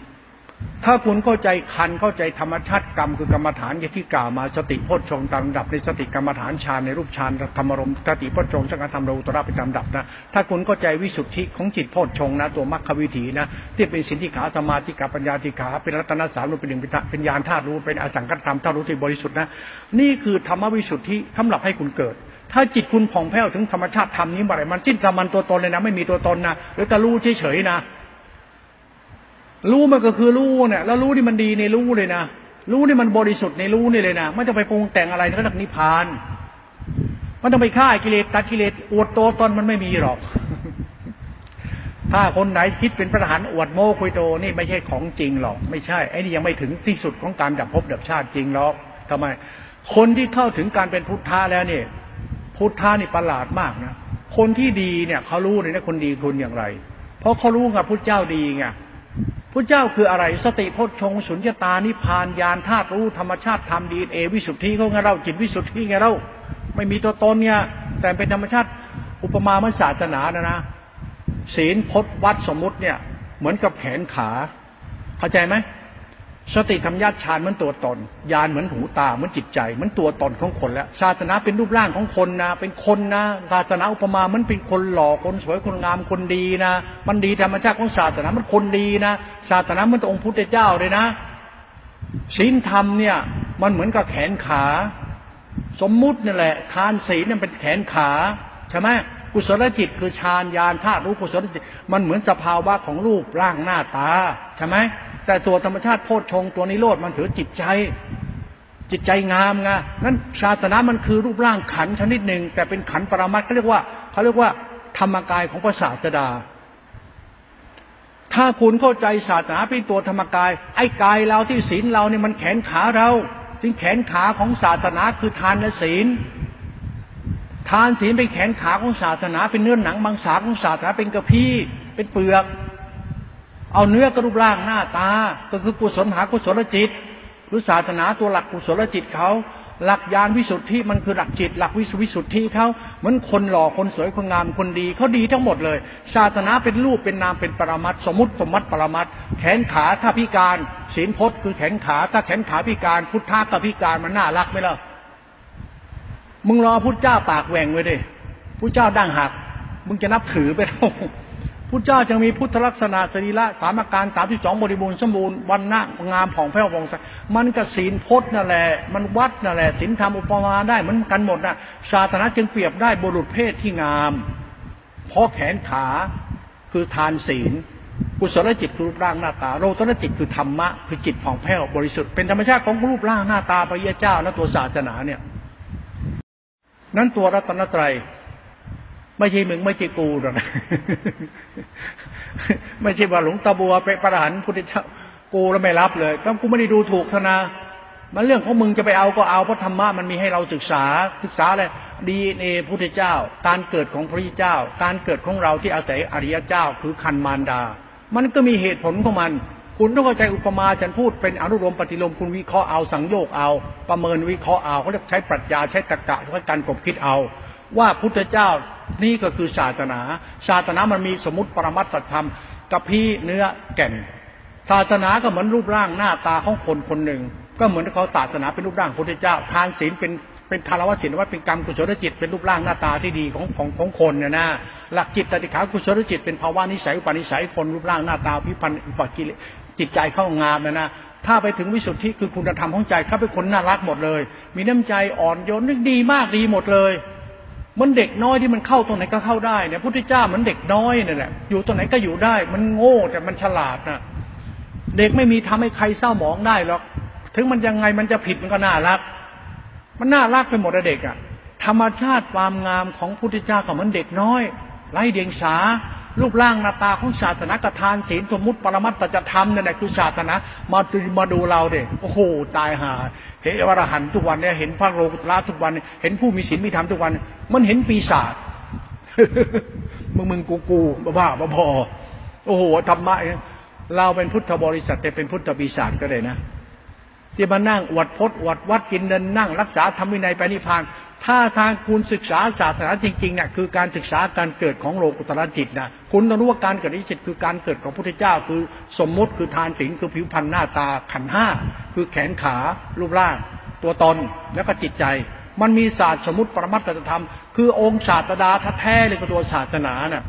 ถ้าคุณเข้าใจคันเข้าใจธรรมชาติกรรมคือกรรมฐานอย่างที่กล่าวมาสติโพชงตามดับในสติกรรมฐานฌานในรูปฌานธรรมรมสติโพชงสังฆธรรมเราตระเป็นตามดับนะถ้าคุณเข้าใจวิสุทธิของจิตโพชงนะตัวมรรควิถีนะที่เป็นสินธิขาธรรมาธิกาปัญญาธิขาเป็นรัตนสามรูปเป็นหนึ่งเป็นญาณธาตุรู้เป็นอสังกัตธรรมธาตุรู้ที่บริสุทธิ์นะนี่คือธรรมวิสุทธิสำหรับให้คุณเกิดถ้าจิตคุณผ่องแผ้วถึงธรรมชาติธรรมนี้เมื่อไรมันจิ้นธรรมันตัวตนเลยนะ ไม่มีตัวตนนะหรือแต่รู้เฉยๆนะ รู้มันก็คือรู้เนี่ย แล้วรู้ที่มันดีในรู้เลยนะรู้ที่มันบริสุทธิ์ในรู้นี่เลยนะไม่ต้องไปปรุงแต่งอะไรนั่นก็นิพพาน มันต้องไปฆ่ากิเลสตัดกิเลสอวดโตตนมันไม่มีหรอก ถ้าคนไหนคิดเป็นพระทหารอวดโม้คุยโตนี่ไม่ใช่ของจริงหรอก ไม่ใช่ไอ้นี่ยังไม่ถึงที่สุดของการดับภพดับชาติจริงหรอกทำไม คนที่เข้าถึงการเป็นพุทธะแล้วเนี่ยพุทธะนี่ประหลาดมากนะคนที่ดีเนี่ยเขารู้เลยนะคนดีคุณอย่างไร เพราะเขารู้กับพุทธเจ้าดีไง พระเจ้าคืออะไรสติพจชงสุญญตานิพานญาณธาตุรู้ธรรมชาติธรรมดีเอวิสุทธิเขาไงเราจิตวิสุทธิไงเราไม่มีตัวตนเนี่ย แต่เป็นธรรมชาติอุปมาเมื่อศาสนานะนะศีลพจวัดสมมุติเนี่ย เหมือนกับแขนขา เข้าใจไหม สติธรรมญาติฌานเหมือนตัวตนญาณเหมือนหูตาเหมือนจิตใจเหมือนตัวตนของคนแล้วศาสนาเป็นรูปร่างของคนนะ เป็นคนนะศาสนาอุปมามันเป็นคนหล่อคนสวยคนงามคนดีนะ มันดีธรรมชาติของศาสนามันคนดีนะศาสนามันตองค์พุทธเจ้าเลยนะศีลธรรมเนี่ย มันเหมือนกับแขนขา สมมุตินี่แหละทานศีลเนี่ยเป็นแขนขาใช่ไหมกุศลจิตคือฌานญาณธาตุรู้กุศลจิตมันเหมือนสภาวะของรูปร่างหน้าตาใช่ไหม แต่ตัวธรรมชาติโพชฌงตัวนิโรธมันถือจิตใจ จิตใจงามไงนั้นศาสนามันคือรูปร่างขันชนิดหนึ่ง แต่เป็นขันปรามัดเขาเรียกว่าเขาเรียกว่าธรรมกายของพระศาสดา ถ้าคุณเข้าใจศาสนาเป็นตัวธรรมกาย ไอ้กายเราที่ศีลเราเนี่ยมันแขนขาเราจึงแขนขาของศาสนาคือทานและศีลทานศีลเป็นแขนขาของศาสนา เป็นเนื้อหนังบางสาของศาสนาเป็นกระพี้เป็นเปลือก เอาเนื้อกระรูปร่างหน้าตา ก็คือกุศลหากุศลจิต หรือศาสนาตัวหลักกุศลจิตเขา หลักยานวิสุทธิมันคือหลักจิต หลักวิสุวิสุทธิเขาเหมือนคนหล่อคนสวยคนงามคนดีเขาดีทั้งหมดเลย ศาสนาเป็นรูปเป็นนามเป็นปรมัตสมมติสมมติปรมัตแขนขาถ้าพิการศีลพจน์คือแขนขาถ้าแขนขาพิการ พุทธะกับพิการมันน่ารักไหมล่ะมึงรอพุทธเจ้าปากแหว่งไว้ดิพุทธเจ้าดั้งหักมึงจะนับถือไปแล้ว พุทธเจ้าจึงมีพุทธลักษณะสรีระสามอาการสามที่สองบริบูรณ์สมบูรณ์วันหน้างามผ่องแผ้วผ่องใสมันกับศีลพจน์นั่นแหละมันวัดนั่นแหละศีลธรรมอุปมาได้เหมือนกันหมดนะศาสนาจึงเปรียบได้บุรุษเพศที่งาม เพราะแขนขาคือทานศีลกุศลจิตคือรูปร่างหน้าตาโลตนจิตคือธรรมะคือจิตผ่องแผ้วบริสุทธิ์เป็นธรรมชาติของรูปร่างหน้าตาพระยาเจ้าและตัวศาสนาเนี่ยนั้นตัวรัตนตรัย ไม่ใช่มึง ไม่ใช่กูหรอกไม่ใช่ว่าหลวงตาบัวไปประหันพุทธเจ้ากูแล้วไม่รับเลยก็กูไม่ได้ดูถูกเท่านะมันเรื่องของมึงจะไปเอาก็เอาเพราะธรรมะมันมีให้เราศึกษาศึกษาอะไรดีเอพุทธเจ้า การเกิดของพระเจ้า การเกิดของเราที่อาศัยอริยเจ้าคือคันมารดา มันก็มีเหตุผลของมัน คุณต้องเข้าใจอุปมาฉันพูดเป็นอนุโลมปฏิโลมคุณวิเคราะห์เอาสังโยกเอา ประเมินวิเคราะห์เอาเขาเรียกใช้ปรัชญาใช้ตรรกะใช้การกบคิดเอา ว่าพุทธเจ้านี่ก็คือศาสนา ศาสนามันมีสมมติปรมัตถธรรมกับพี่เนื้อแก่น ศาสนาก็เหมือนรูปร่างหน้าตาของคนคนหนึ่ง ก็เหมือนเขาศาสนาเป็นรูปร่างพุทธเจ้า ทานศีลเป็นเป็นทารวศีลว่าเป็นกรรมกุศลจิตเป็นรูปร่างหน้าตาที่ดีของของของคนเนี่ยนะหลักจิตติขากุศลจิตเป็นภาวะนิสัยอุปนิสัยคนรูปร่างหน้าตาพิพันธ์อุปกิเลจิตใจเข้างามนะนะถ้าไปถึงวิสุทธิคือคุณธรรมของใจเขาเป็นคนน่ารักหมดเลย มีน้ำใจอ่อนโยนนึกดีมากดีหมดเลย มันเด็กน้อยที่มันเข้าตรงไหนก็เข้าได้เนี่ยพุทธเจ้ามันเด็กน้อยนี่แหละอยู่ตรงไหนก็อยู่ได้ มันโง่แต่มันฉลาดนะเด็กไม่มีทำให้ใครเศร้าหมองได้หรอกถึงมันยังไงมันจะผิดมันก็น่ารัก มันน่ารักไปหมดเด็กอะ่ะ ธรรมชาติความงามของพุทธเจ้าก็เหมือนเด็กน้อยไร้เดียงสารูปร่างหน้าตาของศาสนากทานศีลสมมุติปรมัตตจะทำเนี่ยคือศาสนามาดูมาดูเราเด็กโอ้โหตายหา เห็นอรหันทุกวันเนี่ยเห็นพระโลกุตละทุกวัน เห็นผู้มีศีลมีธรรมทุกวัน มันเห็นปีศาจมึงมึงกูกูบ้าบ้าบอโอ้โหธรรมะเราเป็นพุทธบริษัทแต่เป็นพุทธปีศาจก็ได้นะที่มานั่งอวดพจน์อวดวัดกินเดินนั่ง รักษาธรรมวินัยไปนิพพาน ถ้าทางคุณศึกษาศาสนาจริงๆเนี่ยคือการศึกษาการเกิดของโลกุตรจิตนะคุณต้องรู้ว่าการเกิดนิจิตคือการเกิดของพระพุทธเจ้า คือสมมติคือทานศีลคือผิวพรรณหน้าตาขันห้าคือแขนขารูปร่าง ตัวตนแล้วก็จิตใจ มันมีศาสตร์สมมติปรมัตถธรรม คือองค์ศาสตราแท้เลยกับตัวศาสนาน่ะ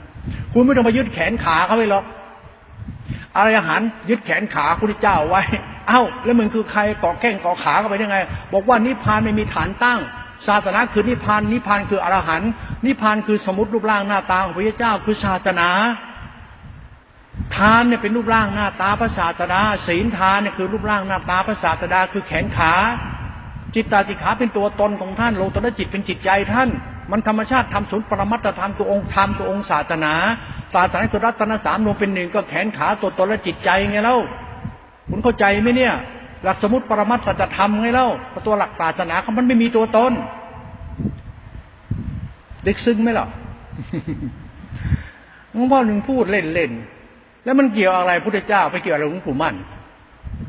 คุณไม่ต้องมายึดแขนขาเขาไปหรอกอรหันยึดแขนขาพระพุทธเจ้าไว้ เอ้า แล้วมึงคือใครเกาะแข้งเกาะขาเข้าไปยังไง บอกว่านิพพานไม่มีฐานตั้ง ศาสนาคือนิพพานนิพพานคืออรหันต์นิพพานคือสมมติรูปร่างหน้าตาของพระเจ้าคือศาสนาทานเนี่ยเป็นรูปร่างหน้าตาพระศาสดาศีลทานเนี่ยคือรูปร่างหน้าตาพระศาสดาคือแขนขา จิตตาติขาเป็นตัวตนของท่านโลตระจิตเป็นจิตใจท่าน มันธรรมชาติทำศูนย์ปรมัตถธรรมตัวองค์ธรรมตัวองค์ศาสนาศาสนาคือรัตนสามรวมเป็นหนึ่งก็แขนขาตัวตนและจิตใจไงเล่าคุณเข้าใจไหมเนี่ย หลักสมุติปรมัตถจะทำไงเล่าตัวหลักศาสนาเขามันไม่มีตัวตนเด็กซึ้งไหมล่ะหลวงพ่อหนึ่งพูดเล่นๆ แล้วมันเกี่ยวอะไรพุทธเจ้า ไปเกี่ยวอะไรหลวงปู่มั่น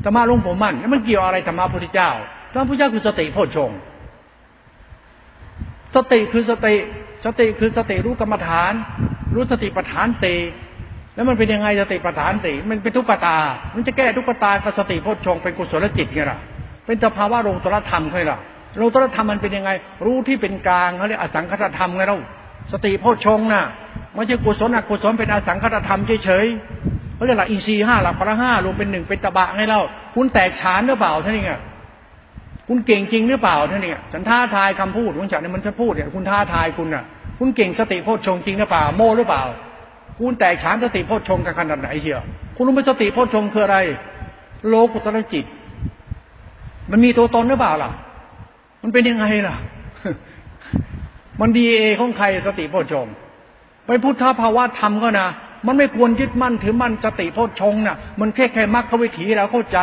ธรรมะหลวงปู่มั่น แล้วมันเกี่ยวอะไรธรรมะพุทธเจ้าธรรมะพุทธเจ้าคือสติโพชงสติคือสติ สติคือสติรู้กรรมฐาน รู้สติปัฏฐานสี่ แล้วมันเป็นยังไงสติปัฏฐานสิมันเป็นทุกขตา มันจะแก้ทุกขตากับสติโพชฌงเป็นกุศลจิตไงล่ะ เป็นสภาวะโลตรธรรมใช่ล่ะโลตรธรรมมันเป็นยังไง รู้ที่เป็นกลางเขาเรียกอสังคตธรรมไงเราสติโพชฌงน่ะไม่ใช่กุศลอกุศลเป็นอสังคตธรรมเฉยๆเขาเรียกหลักอินทรีย์ห้าหลักพระห้ารวมเป็นหนึ่งเป็นตบะไงเราคุณแตกฉานหรือเปล่าท่านนี่ไงคุณเก่งจริงหรือเปล่าท่านนี่ฉันท้าทายคำพูดของฉันเนี่ยมันจะพูดเนี่ยคุณท้าทายคุณน่ะ คุณเก่งสติโพชฌงจริงหรือเปล่าโม่หรือเปล่า คุณแตกฉานสติโพชฌงกันขนาดไหนเชียวคุณรู้ไหมสติโพชฌงคืออะไร โลกุตระจิต มันมีตัวตนหรือเปล่าล่ะ มันเป็นยังไงล่ะ มันดีเอของใครสติโพชฌงไปพุทธภาวะธรรมก็นะมันไม่ควรยึดมั่นถือมั่นสติโพชฌงน่ะ มันแค่แค่มรรควิถีเราเข้าใจ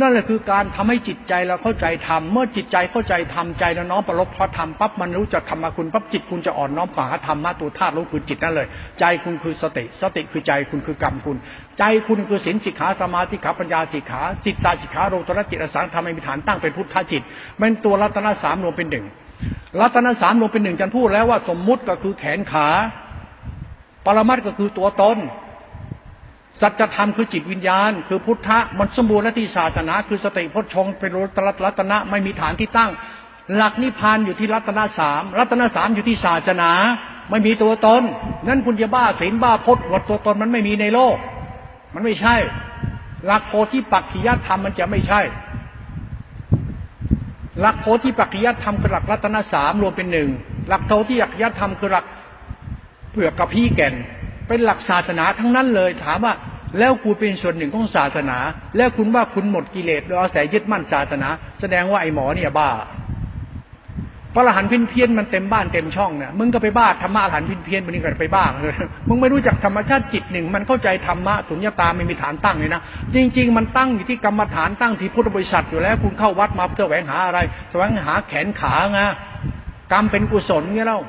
นั่นแหละคือการทำให้จิตใจเราเข้าใจธรรม เมื่อจิตใจเข้าใจธรรมใจแล้วน้อมประลบพระธรรมปั๊บมันรู้จักธรรมคุณปั๊บจิตคุณจะอ่อนน้อมกว่าธรรมะตัวธาตุรู้คือจิตนั่นเลย ใจคุณคือสติ สติคือใจคุณคือกรรมคุณ ใจคุณคือศีลสิกขาสมาธิขาปัญญาสิกขา จิตตาสิกขาโรตระจิตอสังธรรมมีฐานตั้งเป็นพุทธจิตมันตัวรัตนสามรวมเป็นหนึ่งรัตนสามรวมเป็นหนึ่งจันพูดแล้วว่าสมมุติก็คือแขนขา ปรมัตก็คือตัวตน สัจธรรมคือจิตวิญญาณ คือพุทธะมันสมบูรณ์และที่ศาสนา คือสติพจชงเป็นรัตนะไม่มีฐานที่ตั้ง หลักนิพพานอยู่ที่รัตนะสามรัตนะสามอยู่ที่ศาสนา ไม่มีตัวตนนั่นคุณจะบ้าศีลบ้าพจน์วดตัวตนมันไม่มีในโลก มันไม่ใช่ หลักโพธิปักขิยธรรมมันจะไม่ใช่ หลักโพธิปักขิยธรรมคือหลักรัตนสามรวมเป็นหนึ่งหลักโพธิปักขิยธรรมคือหลักเผือกกับพี่แก่น เป็นหลักศาสนาทั้งนั้นเลยถามว่า แล้วคุณเป็นส่วนหนึ่งของศาสนา แล้วคุณว่าคุณหมดกิเลสแล้วอาศัยยึดมั่นศาสนา แสดงว่าไอ้หมอเนี่ยบ้าพระอรหันต์พินเพี้ยนมันเต็มบ้านเต็มช่องเนี่ยมึงก็ไปบ้าธรรมะอรหันต์พินเพี้ยนมันนี่ก็ไปบ้าเลยมึงไม่รู้จักธรรมชาติจิตหนึ่ง มันเข้าใจธรรมะสุญญตาไม่มีฐานตั้งเลยนะจริง ๆ มันตั้งอยู่ที่กรรมฐานตั้งที่พุทธบริษัทอยู่แล้ว คุณเข้าวัดมาเพื่อแหวงหาอะไรแสวงหาแขนขาไงกรรมเป็นกุศลเงี้ยเล่า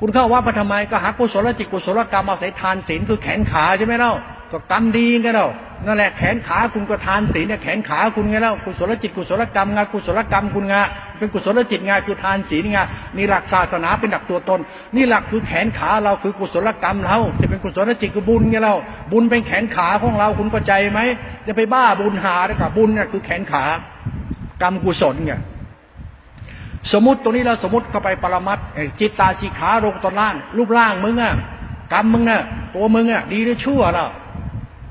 คุณเข้าวัดมาทำไมก็หากุศลจิตกุศลกรรมอาศัยทานศีลคือแขนขาใช่ไหมเล่า ก็กรรมดีไงเล่านั่นแหละแขนขาคุณก็ทานศีลเนี่ยแขนขาคุณไงเล่ากุศลจิตกุศลกรรมงากุศลกรรมคุณไงเป็นกุศลจิตงาคือทานศีลไงนี่หลักศาสนาเป็นหลักตัวตน นี่หลักคือแขนขาเราคือกุศลกรรมเราจะเป็นกุศลจิตคือบุญไงเราบุญเป็นแขนขาของเราคุณเข้าใจไหมจะไปบ้าบุญหาได้กับบุญเนี่ยคือแขนขากรรมกุศลไงสมมติตรงนี้เราสมมติเข้าไปปรมัตจิตตาสีขาลงตอนล่างรูปร่างมึงอะกรรมมึงน่ะตัวมึงอะดีหรือชั่วล่ะ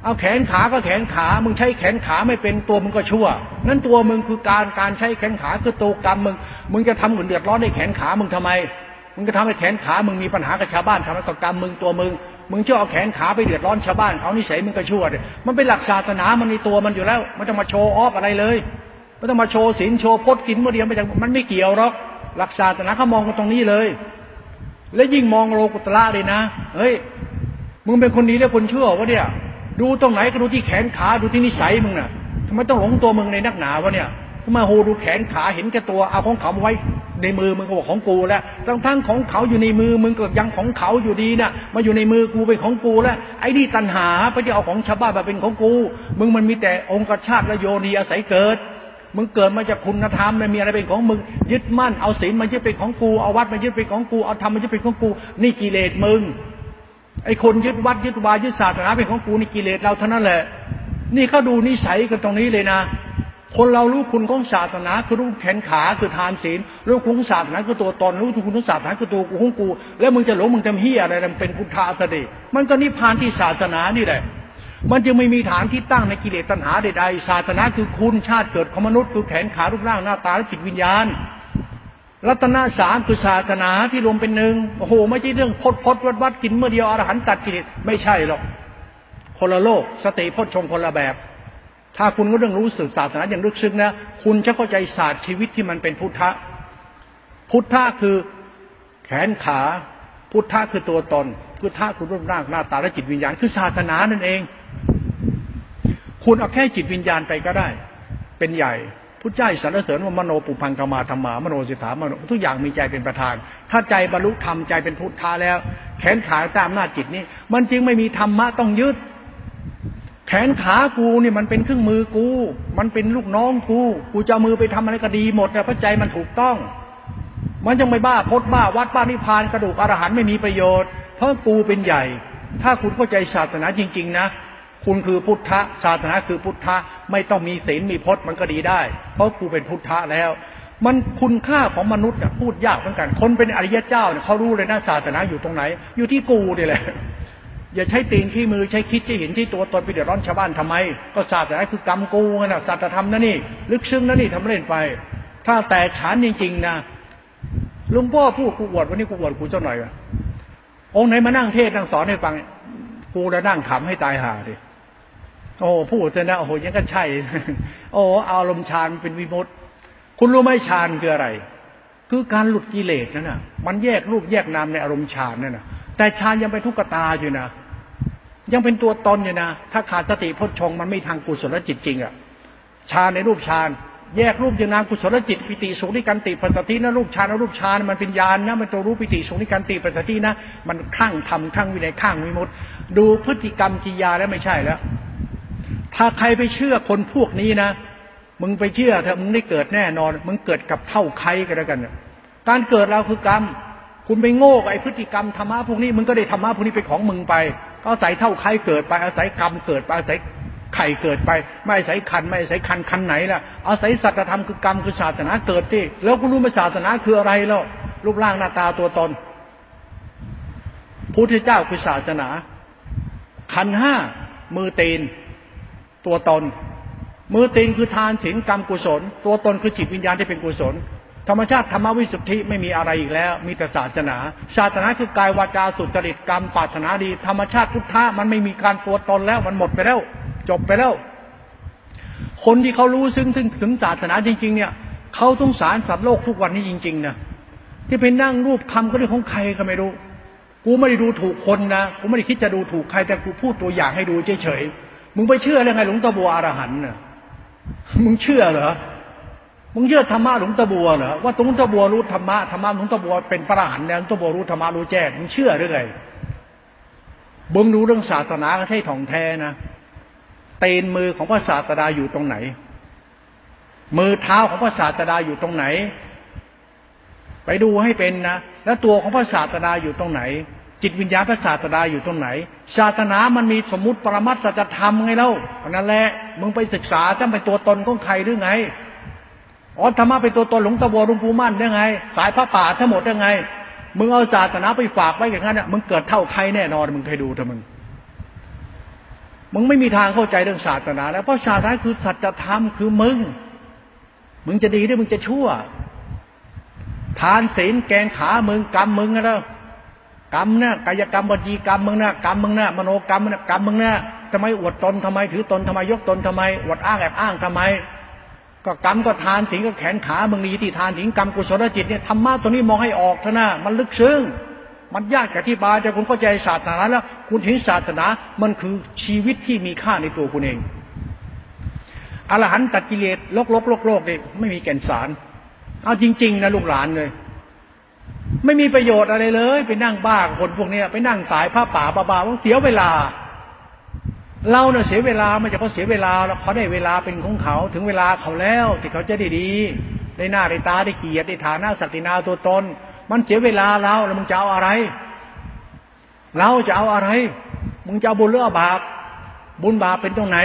เอาแขนขาก็แขนขา มึงใช้แขนขาไม่เป็นตัวมึงก็ชั่ว นั่นตัวมึงคือการการใช้แขนขาคือตัวกรรมมึง มึงจะทำหมือนเดือดร้อนในแขนขามึงทำไม มึงจะทำให้แขนขา มึงมีปัญหากับชาวบ้านทำให้กับกรรมมึงตัวมึง มึงจะเอาแขนขาไปเดือดร้อนชาวบ้านเขานิสัยมึงก็ชั่วเลยมันเป็นหลักศาสนา มันในตัวมันอยู่แล้ว มันจะมาโชว์ออฟอะไรเลยไม่ต้องมาโชว์ศีลโชว์พจน์กินเมื่อเดียวไม่มันไม่เกี่ยวหรอก หลักศาสนาเขามองกันตรงนี้เลย และยิ่งมองโลกุตละเลยนะ เฮ้ย มึงเป็นคนดีแล้วคนชั่ววะเนี่ย ดูตรงไหนก็ดูที่แขนขาดูที่นิสัยมึงน่ะทำไมต้องหลงตัวมึงในนักหนาวะเนี่ยทำไมโหดูแขนขาเห็นแก่ตัวเอาของเขาไว้ในมือมึงก็บอกของกูแล้วทั้งทั้งของเขาอยู่ในมือมึงก็ยังของเขาอยู่ดีนะ่ะมาอยู่ในมือกูเป็นของกูแล้วไอ้นี่ตันหาไปจะเอาของชาวบ้านมาเป็นของกู มึงมันมีแต่องค์กชาติและโยนีอาศัยเกิด มึงเกิดมาจากคุณธรรมไม่มีอะไรเป็นของมึง ยึดมั่นเอาศีลมายึดเป็นของกูเอาวัดมายึดเป็นของกูเอาธรรมมายึดเป็นของกู นี่กิเลสมึง ไอ้คนยึดวัดยึดวายึดศาสนาเป็นของกูนี่กิเลสเราเท่านั้นแหละ นี่เขาดูนิสัยกันตรงนี้เลยนะ คนเรารู้คุณของศาสนาคือรู้แขนขาคือทานศีลรู้คุณของศาสนาคือตัวตนรู้คุณของศาสนาคือตัวกูของกู แล้วมึงจะหลงมึงทำเฮียอะไรมันเป็นพุทธาสติมันก็นิพพานที่ศาสนานี่แหละมันจึงไม่มีฐานที่ตั้งในกิเลสตัณหาใดๆ ศาสนาคือคุณชาติเกิดของมนุษย์คือแขนขารูปร่างหน้าตาและจิตวิญญาณ รัตนาสามคือศาสนาที่รวมเป็นหนึ่งโอ้โหไม่ใช่เรื่องพดพดวัดวัดกินเมื่อเดียวอรหันตัดกิเลสไม่ใช่หรอกคนละโลก สติพดชงคนละแบบ ถ้าคุณก็เรื่องรู้สึกศาสนาอย่างลึกซึ้งนะคุณจะเข้าใจศาสตร์ชีวิตที่มันเป็นพุทธะพุทธะคือแขนขา พุทธะคือตัวตนพุทธะคือรูปร่างหน้าตาและจิตวิญญาณคือศาสนานั่นเอง คุณเอาแค่จิตวิญญาณไปก็ได้ เป็นใหญ่ พุทธเจ้าสรรเสริญว่ามโนปุพังกมาธรรมามโนสิทธามโนทุกอย่างมีใจเป็นประธาน ถ้าใจบรรลุธรรมใจเป็นพุทธาแล้ว แขนขาตามหน้าจิตนี้ มันจึงไม่มีธรรมะต้องยึด แขนขากูนี่มันเป็นเครื่องมือกู มันเป็นลูกน้องกูกูจะมือไปทำอะไรก็ดีหมดแต่พระใจมันถูกต้อง มันยังไม่บ้าพดบ้าวัดบ้านิพานกระดูกอรหันไม่มีประโยชน์ เพราะกูเป็นใหญ่ ถ้าคุณเข้าใจศาสนาจริง ๆ นะ คุณคือพุทธะศาสนาคือพุทธะไม่ต้องมีศีลมีพจน์มันก็ดีได้ เพราะกูเป็นพุทธะแล้ว มันคุณค่าของมนุษย์เนี่ยพูดยากเหมือนกัน คนเป็นอริยเจ้าเนี่ยเขารู้เลยนะศาสนาอยู่ตรงไหน อยู่ที่กูนี่แหละอย่าใช้ตีนที่มือใช้คิดที่เห็นที่ตัวตนไปเดือดร้อนชาวบ้านทำไม ก็ศาสนาคือกรรมกูนะศาสตรธรรมนั่นนี่ ลึกซึ้งนั่นนี่ทำเล่นไป ถ้าแต่ฉานจริงๆนะลุงพ่อพูดกูอวดวันนี้กูอวดกูเจ้าหน่อยอะองค์ไหนมานั่งเทศนั่งสอนให้ฟังกูจะนั่งขำให้ตายห่าดิ โอ้พูดเถอะนะโอ้โหยังก็ใช่ โอ้อารมณ์ฌานเป็นวิมุตคุณรู้ไหมฌานคืออะไร คือการหลุดกิเลสนั่นน่ะ มันแยกรูปแยกนามในอารมณ์ฌานนั่นน่ะ แต่ฌานยังเป็นทุกขตาอยู่นะยังเป็นตัวตนอยู่นะถ้าขาดสติพจชงมันไม่ทางกุศลจิตจริงอะฌานในรูปฌานแยกรูปอย่างนามกุศลจิตปิติสุขนิกันติปัสสตินะรูปฌานรูปฌานมันเป็นญาณนะมันตัวรู้ปิติสุขนิกันติปัสสตินะ มันข้างทำข้างวินัยข้างวิมุตดูพฤติกรรมกิยาแล้วไม่ใช่แล้ว ถ้าใครไปเชื่อคนพวกนี้นะมึงไปเชื่อเถอะมึงได้เกิดแน่นอน มึงเกิดกับเท่าใครกันแล้วกันการเกิดเราคือกรรม คุณไปโง่ไอ้พฤติกรรมธรรมะพวกนี้มึงก็ได้ธรรมะพวกนี้เป็นของมึงไป ก็อาศัยเท่าใครเกิดไปอาศัยกรรมเกิดไปอาศัยไข่เกิดไป ไม่อาศัยคันไม่อาศัยคันคันไหนล่ะอาศัยสัจธรรมคือกรรมคือศาสนาเกิดที่แล้วคุณรู้ไหมศาสนาคืออะไรแล้วรูปร่างหน้าตาตัวตนพุทธเจ้าคือศาสนาขันห้ามือตีน ตัวตน มือตีนคือทานศีลกรรมกุศล ตัวตนคือจิตวิญญาณที่เป็นกุศล ธรรมชาติธรรมวิสุทธิไม่มีอะไรอีกแล้ว มีแต่ศาสนาศาสนาคือกายวาจาสุจริตกรรมปรารถนาดี ธรรมชาติพุทธะมันไม่มีการตัวตนแล้วมันหมดไปแล้ว จบไปแล้ว คนที่เขารู้ซึ่งถึงถึงศาสนาจริง ๆ เนี่ยเขาต้องสารสัตว์โลกทุกวันนี้จริง ๆนะที่ไปนั่งรูปคำก็เรื่องของใครก็ไม่รู้ กูไม่ได้ดูถูกคนนะ กูไม่ได้คิดจะดูถูกใครแต่กูพูดตัวอย่างให้ดูเฉยๆ มึงไปเชื่อเรื่องไงหลวงตาบัวอรหันต์น่ะมึงเชื่อเหรอ มึงเชื่อธรรมะหลวงตาบัวเหรอว่าหลวงตาบัวรู้ธรรมะธรรมะหลวงตาบัวเป็นพระอรหันต์แล้วหลวงตาบัวรู้ธรรมะรู้แจ้งมึงเชื่อหรือไงบึงรู้เรื่องศาสนาก็ใช่ถ่องแท้นะเตนมือของพระศาสดาอยู่ตรงไหน มือเท้าของพระศาสดาอยู่ตรงไหน ไปดูให้เป็นนะแล้วตัวของพระศาสดาอยู่ตรงไหน จิตวิญญาณพระศาสดาอยู่ตรงไหน ศาสนามันมีสมมติปรมัตจะทำไงเล่านั่นแหละมึงไปศึกษาจะเป็นตัวตนของใครหรือไงอ๋อธรรมะเป็นตัวตนหลวงตาบัวหลวงปู่มั่นได้ไง สายพระป่าทั้งหมดได้ไง มึงเอาศาสนาไปฝากไว้อย่างนั้นมึงเกิดเท่าใครแน่นอนมึงเคยดูเถอะมึงมึงไม่มีทางเข้าใจเรื่องศาสนา แล้วเพราะศาสนาคือสัจธรรมคือมึง มึงจะดีหรือมึงจะชั่ว ทานศีลแกงขามึงกรรมมึงนะ กรรมนะกายกรรมวจีกรรมมึงนะกรรมมึงนะมโนกรรมนะกรรมมึงนะทำไมอวดตนทำไมถือตนทำไมยกตนทำไมอวดอ้างแอบอ้างทำไม ก็กรรมก็ทานศีลก็แขนขามึงมีที่ทานศีลกรรมกุศลจิตเนี่ยธรรมะตัวนี้มองให้ออกเถอะนะมันลึกซึ้งมันยากอธิบายแต่คุณเข้าใจศาสนาแล้ว คุณเห็นศาสนา มันคือชีวิตที่มีค่าในตัวคุณเองอรหันต์ตัดกิเลสโลกโลกโลกโลกเนี่ยไม่มีแก่นสารเอาจริง ๆ นะลูกหลานเลย ไม่มีประโยชน์อะไรเลย ไปนั่งบ้าคนพวกนี้ไปนั่งสายผ้าป่าบาบาเสียเวลา เราเนี่ยเสียเวลาไม่ใช่เขาเสียเวลาแล้วเขาได้เวลาเป็นของเขาถึงเวลาเขาแล้วที่เขาจะได้ดี ได้หน้าได้ตาได้เกียรติได้ฐานะสัตินาตัวตน มันเสียเวลาเราแล้วมึงจะเอาอะไร เราจะเอาอะไร มึงจะเอาบุญหรือเอาบาปบุญบาปเป็นตรงไหน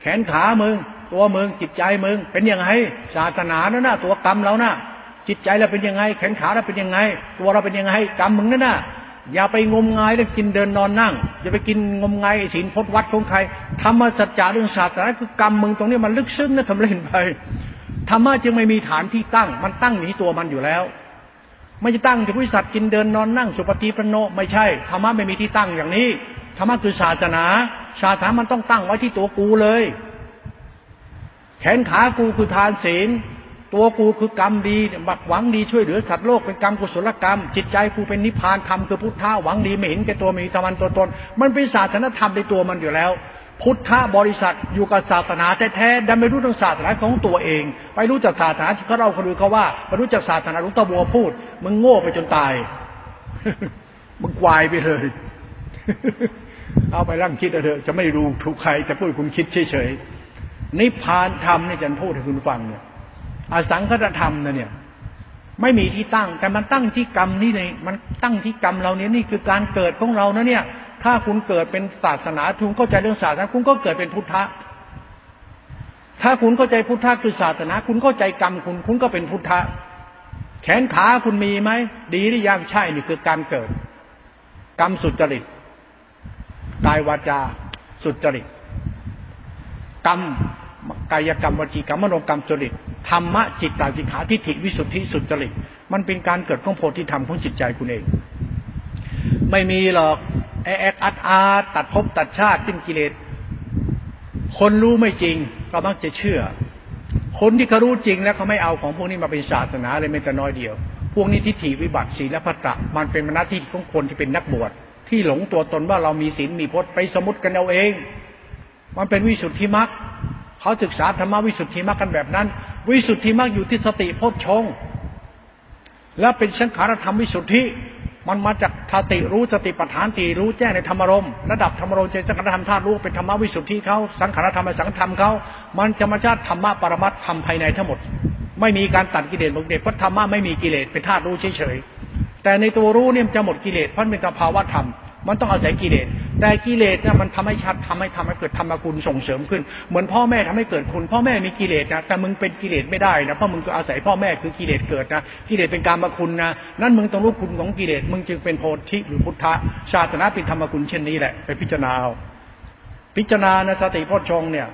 แขนขามึง ตัวมึงจิตใจมึงเป็นยังไงศาสนานั่นน่ะตัวกรรมเราน่ะ จิตใจเราเป็นยังไง แขนขาเราเป็นยังไง ตัวเราเป็นยังไงกรรมมึงนั่นน่ะอย่าไปงมงายแล้วกินเดินนอนนั่ง อย่าไปกินงมงายศีลพจนวัดของใครธรรมสัจจะเรื่องศาสนาคือกรรมมึงตรงนี้มันลึกซึ้งนะทำเล่นไปธรรมะจึงไม่มีฐานที่ตั้ง มันตั้งอยู่ที่ตัวมันอยู่แล้ว ไม่จะตั้งจะพุทธสัตว์กินเดินนอนนั่ง สุปฏิปโนไม่ใช่ธรรมะไม่มีที่ตั้งอย่างนี้ธรรมะคือศาสนา ศาสนามันต้องตั้งไว้ที่ตัวกูเลย แขนขากูคือทานศีล ตัวกูคือกรรมดีบักหวังดีช่วยเหลือสัตว์โลกเป็นกรรมกุศลกรรม จิตใจกูเป็นนิพพานธรรมคือพุทธะหวังดีไม่เห็นแก่ตัวมีธรรมตัวตน มันเป็นศาสนธรรมในตัวมันอยู่แล้ว พุทธะบริษัทอยู่กับศาสนาแท้ๆดันไม่รู้ทางศาสนาของตัวเอง ไปรู้จักศาสนาที่เขาเราคนอื่นเขาว่าไปรู้จักศาสนาหลวงตาบัวพูด มึงโง่ไปจนตายมึงควายไปเลยเอาไปร่างคิดเถอะจะไม่รู้ถูกใครจะพูดคุณคิดเฉยๆนิพพานธรรมนี่จะพูดให้คุณฟังเนี่ย อสังคตธรรมนะเนี่ย ไม่มีที่ตั้งแต่มันตั้งที่กรรมนี่เลยมันตั้งที่กรรมเราเนี่ยนี่คือการเกิดของเรานะเนี่ย ถ้าคุณเกิดเป็นศาสนาทุนเข้าใจเรื่องศาสนาคุณก็เกิดเป็นพุทธะถ้าคุณเข้าใจพุทธะคือศาสนา คุณเข้าใจกรรมคุณ คุณก็เป็นพุทธะแขนขาคุณมีไหมดีหรือยังใช่นี่คือการเกิด กรรมสุจริตกายวาจาสุจริตกรรม กายกรรมวจีกรรมมโนกรรมจริตธรรมะจิตตาจิขาทิฏฐิวิสุทธิสุจริต มันเป็นการเกิดของโพธิธรรมของจิตใจคุณเอง ไม่มีหรอกแอกอัดอาตัดภพตัดชาติสิ้นกิเลสคนรู้ไม่จริงก็มักจะเชื่อ คนที่เขารู้จริงแล้วเขาไม่เอาของพวกนี้มาเป็นศาสนาเลยไม่แต่น้อยเดียว พวกนี้ทิฏฐิวิบัติศีลและพัตตะมันเป็นมนาที่ของคนที่เป็นนักบวชที่หลงตัวตนว่าเรามีศีลมีพจน์ไปสมมติกันเอาเอง มันเป็นวิสุทธิมรรค เขาศึกษาธรรมวิสุทธิมรรคกันแบบนั้น วิสุทธิมรรคอยู่ที่สติโพชฌงแล้วเป็นสังขารธรรมวิสุทธิมันมาจากสติรู้สติปัฏฐานตีรู้แจ้งในธรรมรมระดับธรรมรมเจสังขารธรรมธาตุรู้เป็นธรรมวิสุทธิเขาสังขารธรรมสังธรรมเขามันธรรมชาติธรรมะปรมัตธรรมภายในทั้งหมด ไม่มีการตัดกิเลสบางเด็กเพราะธรรมะไม่มีกิเลสเป็นธาตุรู้เฉยๆแต่ในตัวรู้เนี่ยจะหมดกิเลสเพราะเป็นสภาวะธรรม มันต้องอาศัยกิเลส แต่กิเลสนี่ยมันทำให้ชัดทำให้ทำให้เกิดธรรมคุณส่งเสริมขึ้น เหมือนพ่อแม่ทำให้เกิดคุณ พ่อแม่มีกิเลสนะแต่มึงเป็นกิเลสไม่ได้นะเพราะมึงก็อาศัยพ่อแม่คือกิเลสเกิดนะกิเลสเป็นการมาคุณนะนั่นมึงต้องรู้คุณของกิเลสมึงจึงเป็นโพธิหรือพุทธะชาตินะเป็นธรรมคุณเช่นนี้แหละไปพิจารณาเอาพิจารณาในสติพชงเนี่ย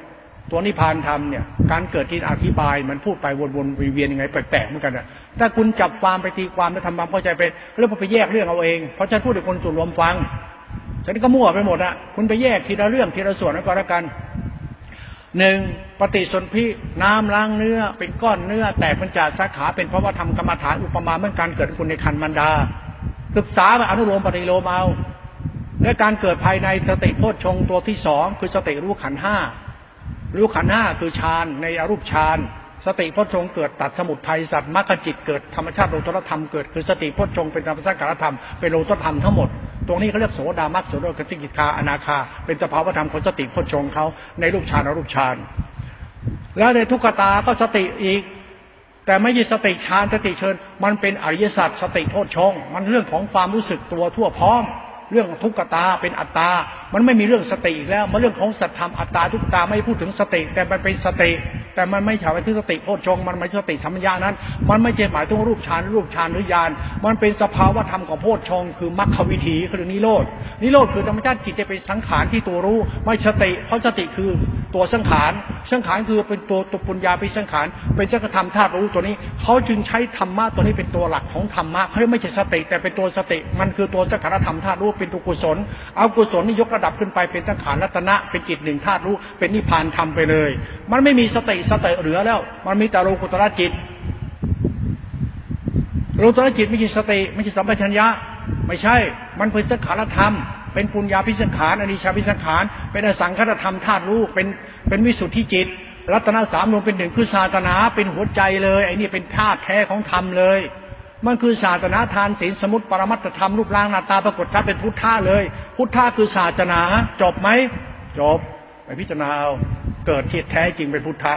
ตัวนิพพานธรรมเนี่ยการเกิดที่อธิบายมันพูดไปวนๆเวียนยังไงแปลกๆเหมือนกันนะถ้าคุณจับความไปตีความแล้วทำความเข้าใจไปแล้วพอไปแยกเรื่องเอาเองเพราะฉันพูดให้คนส่วนรวมฟัง ฉันก็มั่วไปหมดอะคุณไปแยกทีละเรื่องทีละส่วนก็แล้วกันหนึ่งปฏิสนธิน้ำล้างเนื้อ เป็นก้อนเนื้อ แตกเป็นจาสาขาเป็นเพราะว่าทำกรรมฐานอุปมาเมื่อการเกิดคุณในคันมันดา ศึกษาอนุโลมปฏิโลมเอาและการเกิดภายในสติโพชฌงตัวที่สองคือสติรู้ขันห้ารู้ขันห้าคือฌานในอรูปฌาน สติพจงเกิดตัดสมุทัยสัตว์มรรคจิตเกิดธรรมชาติโลตรธรรมเกิดคือสติพจงเป็นธรรมชาติการธรรมเป็นโลตรธรรมทั้งหมดตรงนี้เขาเรียกโสดามรรคโสดากติกิคาอนาคา เป็นสภาวธรรมของสติพจงเขาในรูปฌานอรูปฌานแล้วในทุกขตาก็สติอีก แต่ไม่ใช่สติฌานสติเชิญ มันเป็นอริยสัจสติโพชงมันเรื่องของความรู้สึกตัวทั่วพร้อม เรื่องทุกขตาเป็นอัตตา มันไม่มีเรื่องสติอีกแล้ว มันเรื่องของสัตธรรมอัตตาทุกตาไม่พูดถึงสติ แต่มันเป็นสติ แต่มันไม่ใช่หมายถึงสติโพชงมันไม่ใช่สติสัมยานั้น มันไม่ใช่หมายถึงรูปฌานรูปฌานหรือญาณมันเป็นสภาวะธรรมของโพชงคือมรรควิถีคือนิโรธนิโรธคือธรรมชาติจิตจะเป็นสังขารที่ตัวรู้ ไม่สติ เพราะสติคือตัวสังขารสังขารคือเป็นตัวตัวปุญญาเป็นสังขารเป็นสังขธรรมธาตุรู้ตัวนี้ เขาจึงใช้ธรรมะตัวนี้เป็นตัวหลักของธรรมะเขาไม่ใช่สติ แต่เป็นตัวสติ มันคือตัวสังขารธรรมธาตุรู้เป็นตัวกุศลเอากุศลนี่ยกระดับขึ้นไปเป็นสังขารรัตนะเป็นจิตหนึ่งธาตุรู้เป็นนิพพานทำไปเลย มันไม่มีสติสติเหลือแล้ว มันมีแต่โลกุตระจิตโลกุตระจิตไม่ใช่สติไม่ใช่สัมปชัญญะ ไม่ใช่ มันเป็นสังขารธรรม เป็นปุญญาพิสังขารอนิชาพิสังขาร เป็นอสังขารธรรมธาตุรู้เป็นเป็นวิสุทธิจิต รัตนสามรวมเป็นหนึ่งคือศาสนาเป็นหัวใจเลยไอ้นี่เป็นธาตุแท้ของธรรมเลย มันคือศาสนาทานศีลสมุติปรมัตธรรมรูปร่างหน้าตาปรากฏชัดเป็นพุทธะเลย พุทธะคือศาสนาจบไหมจบไปพิจารณาเอาเกิดที่แท้จริงเป็นพุทธะ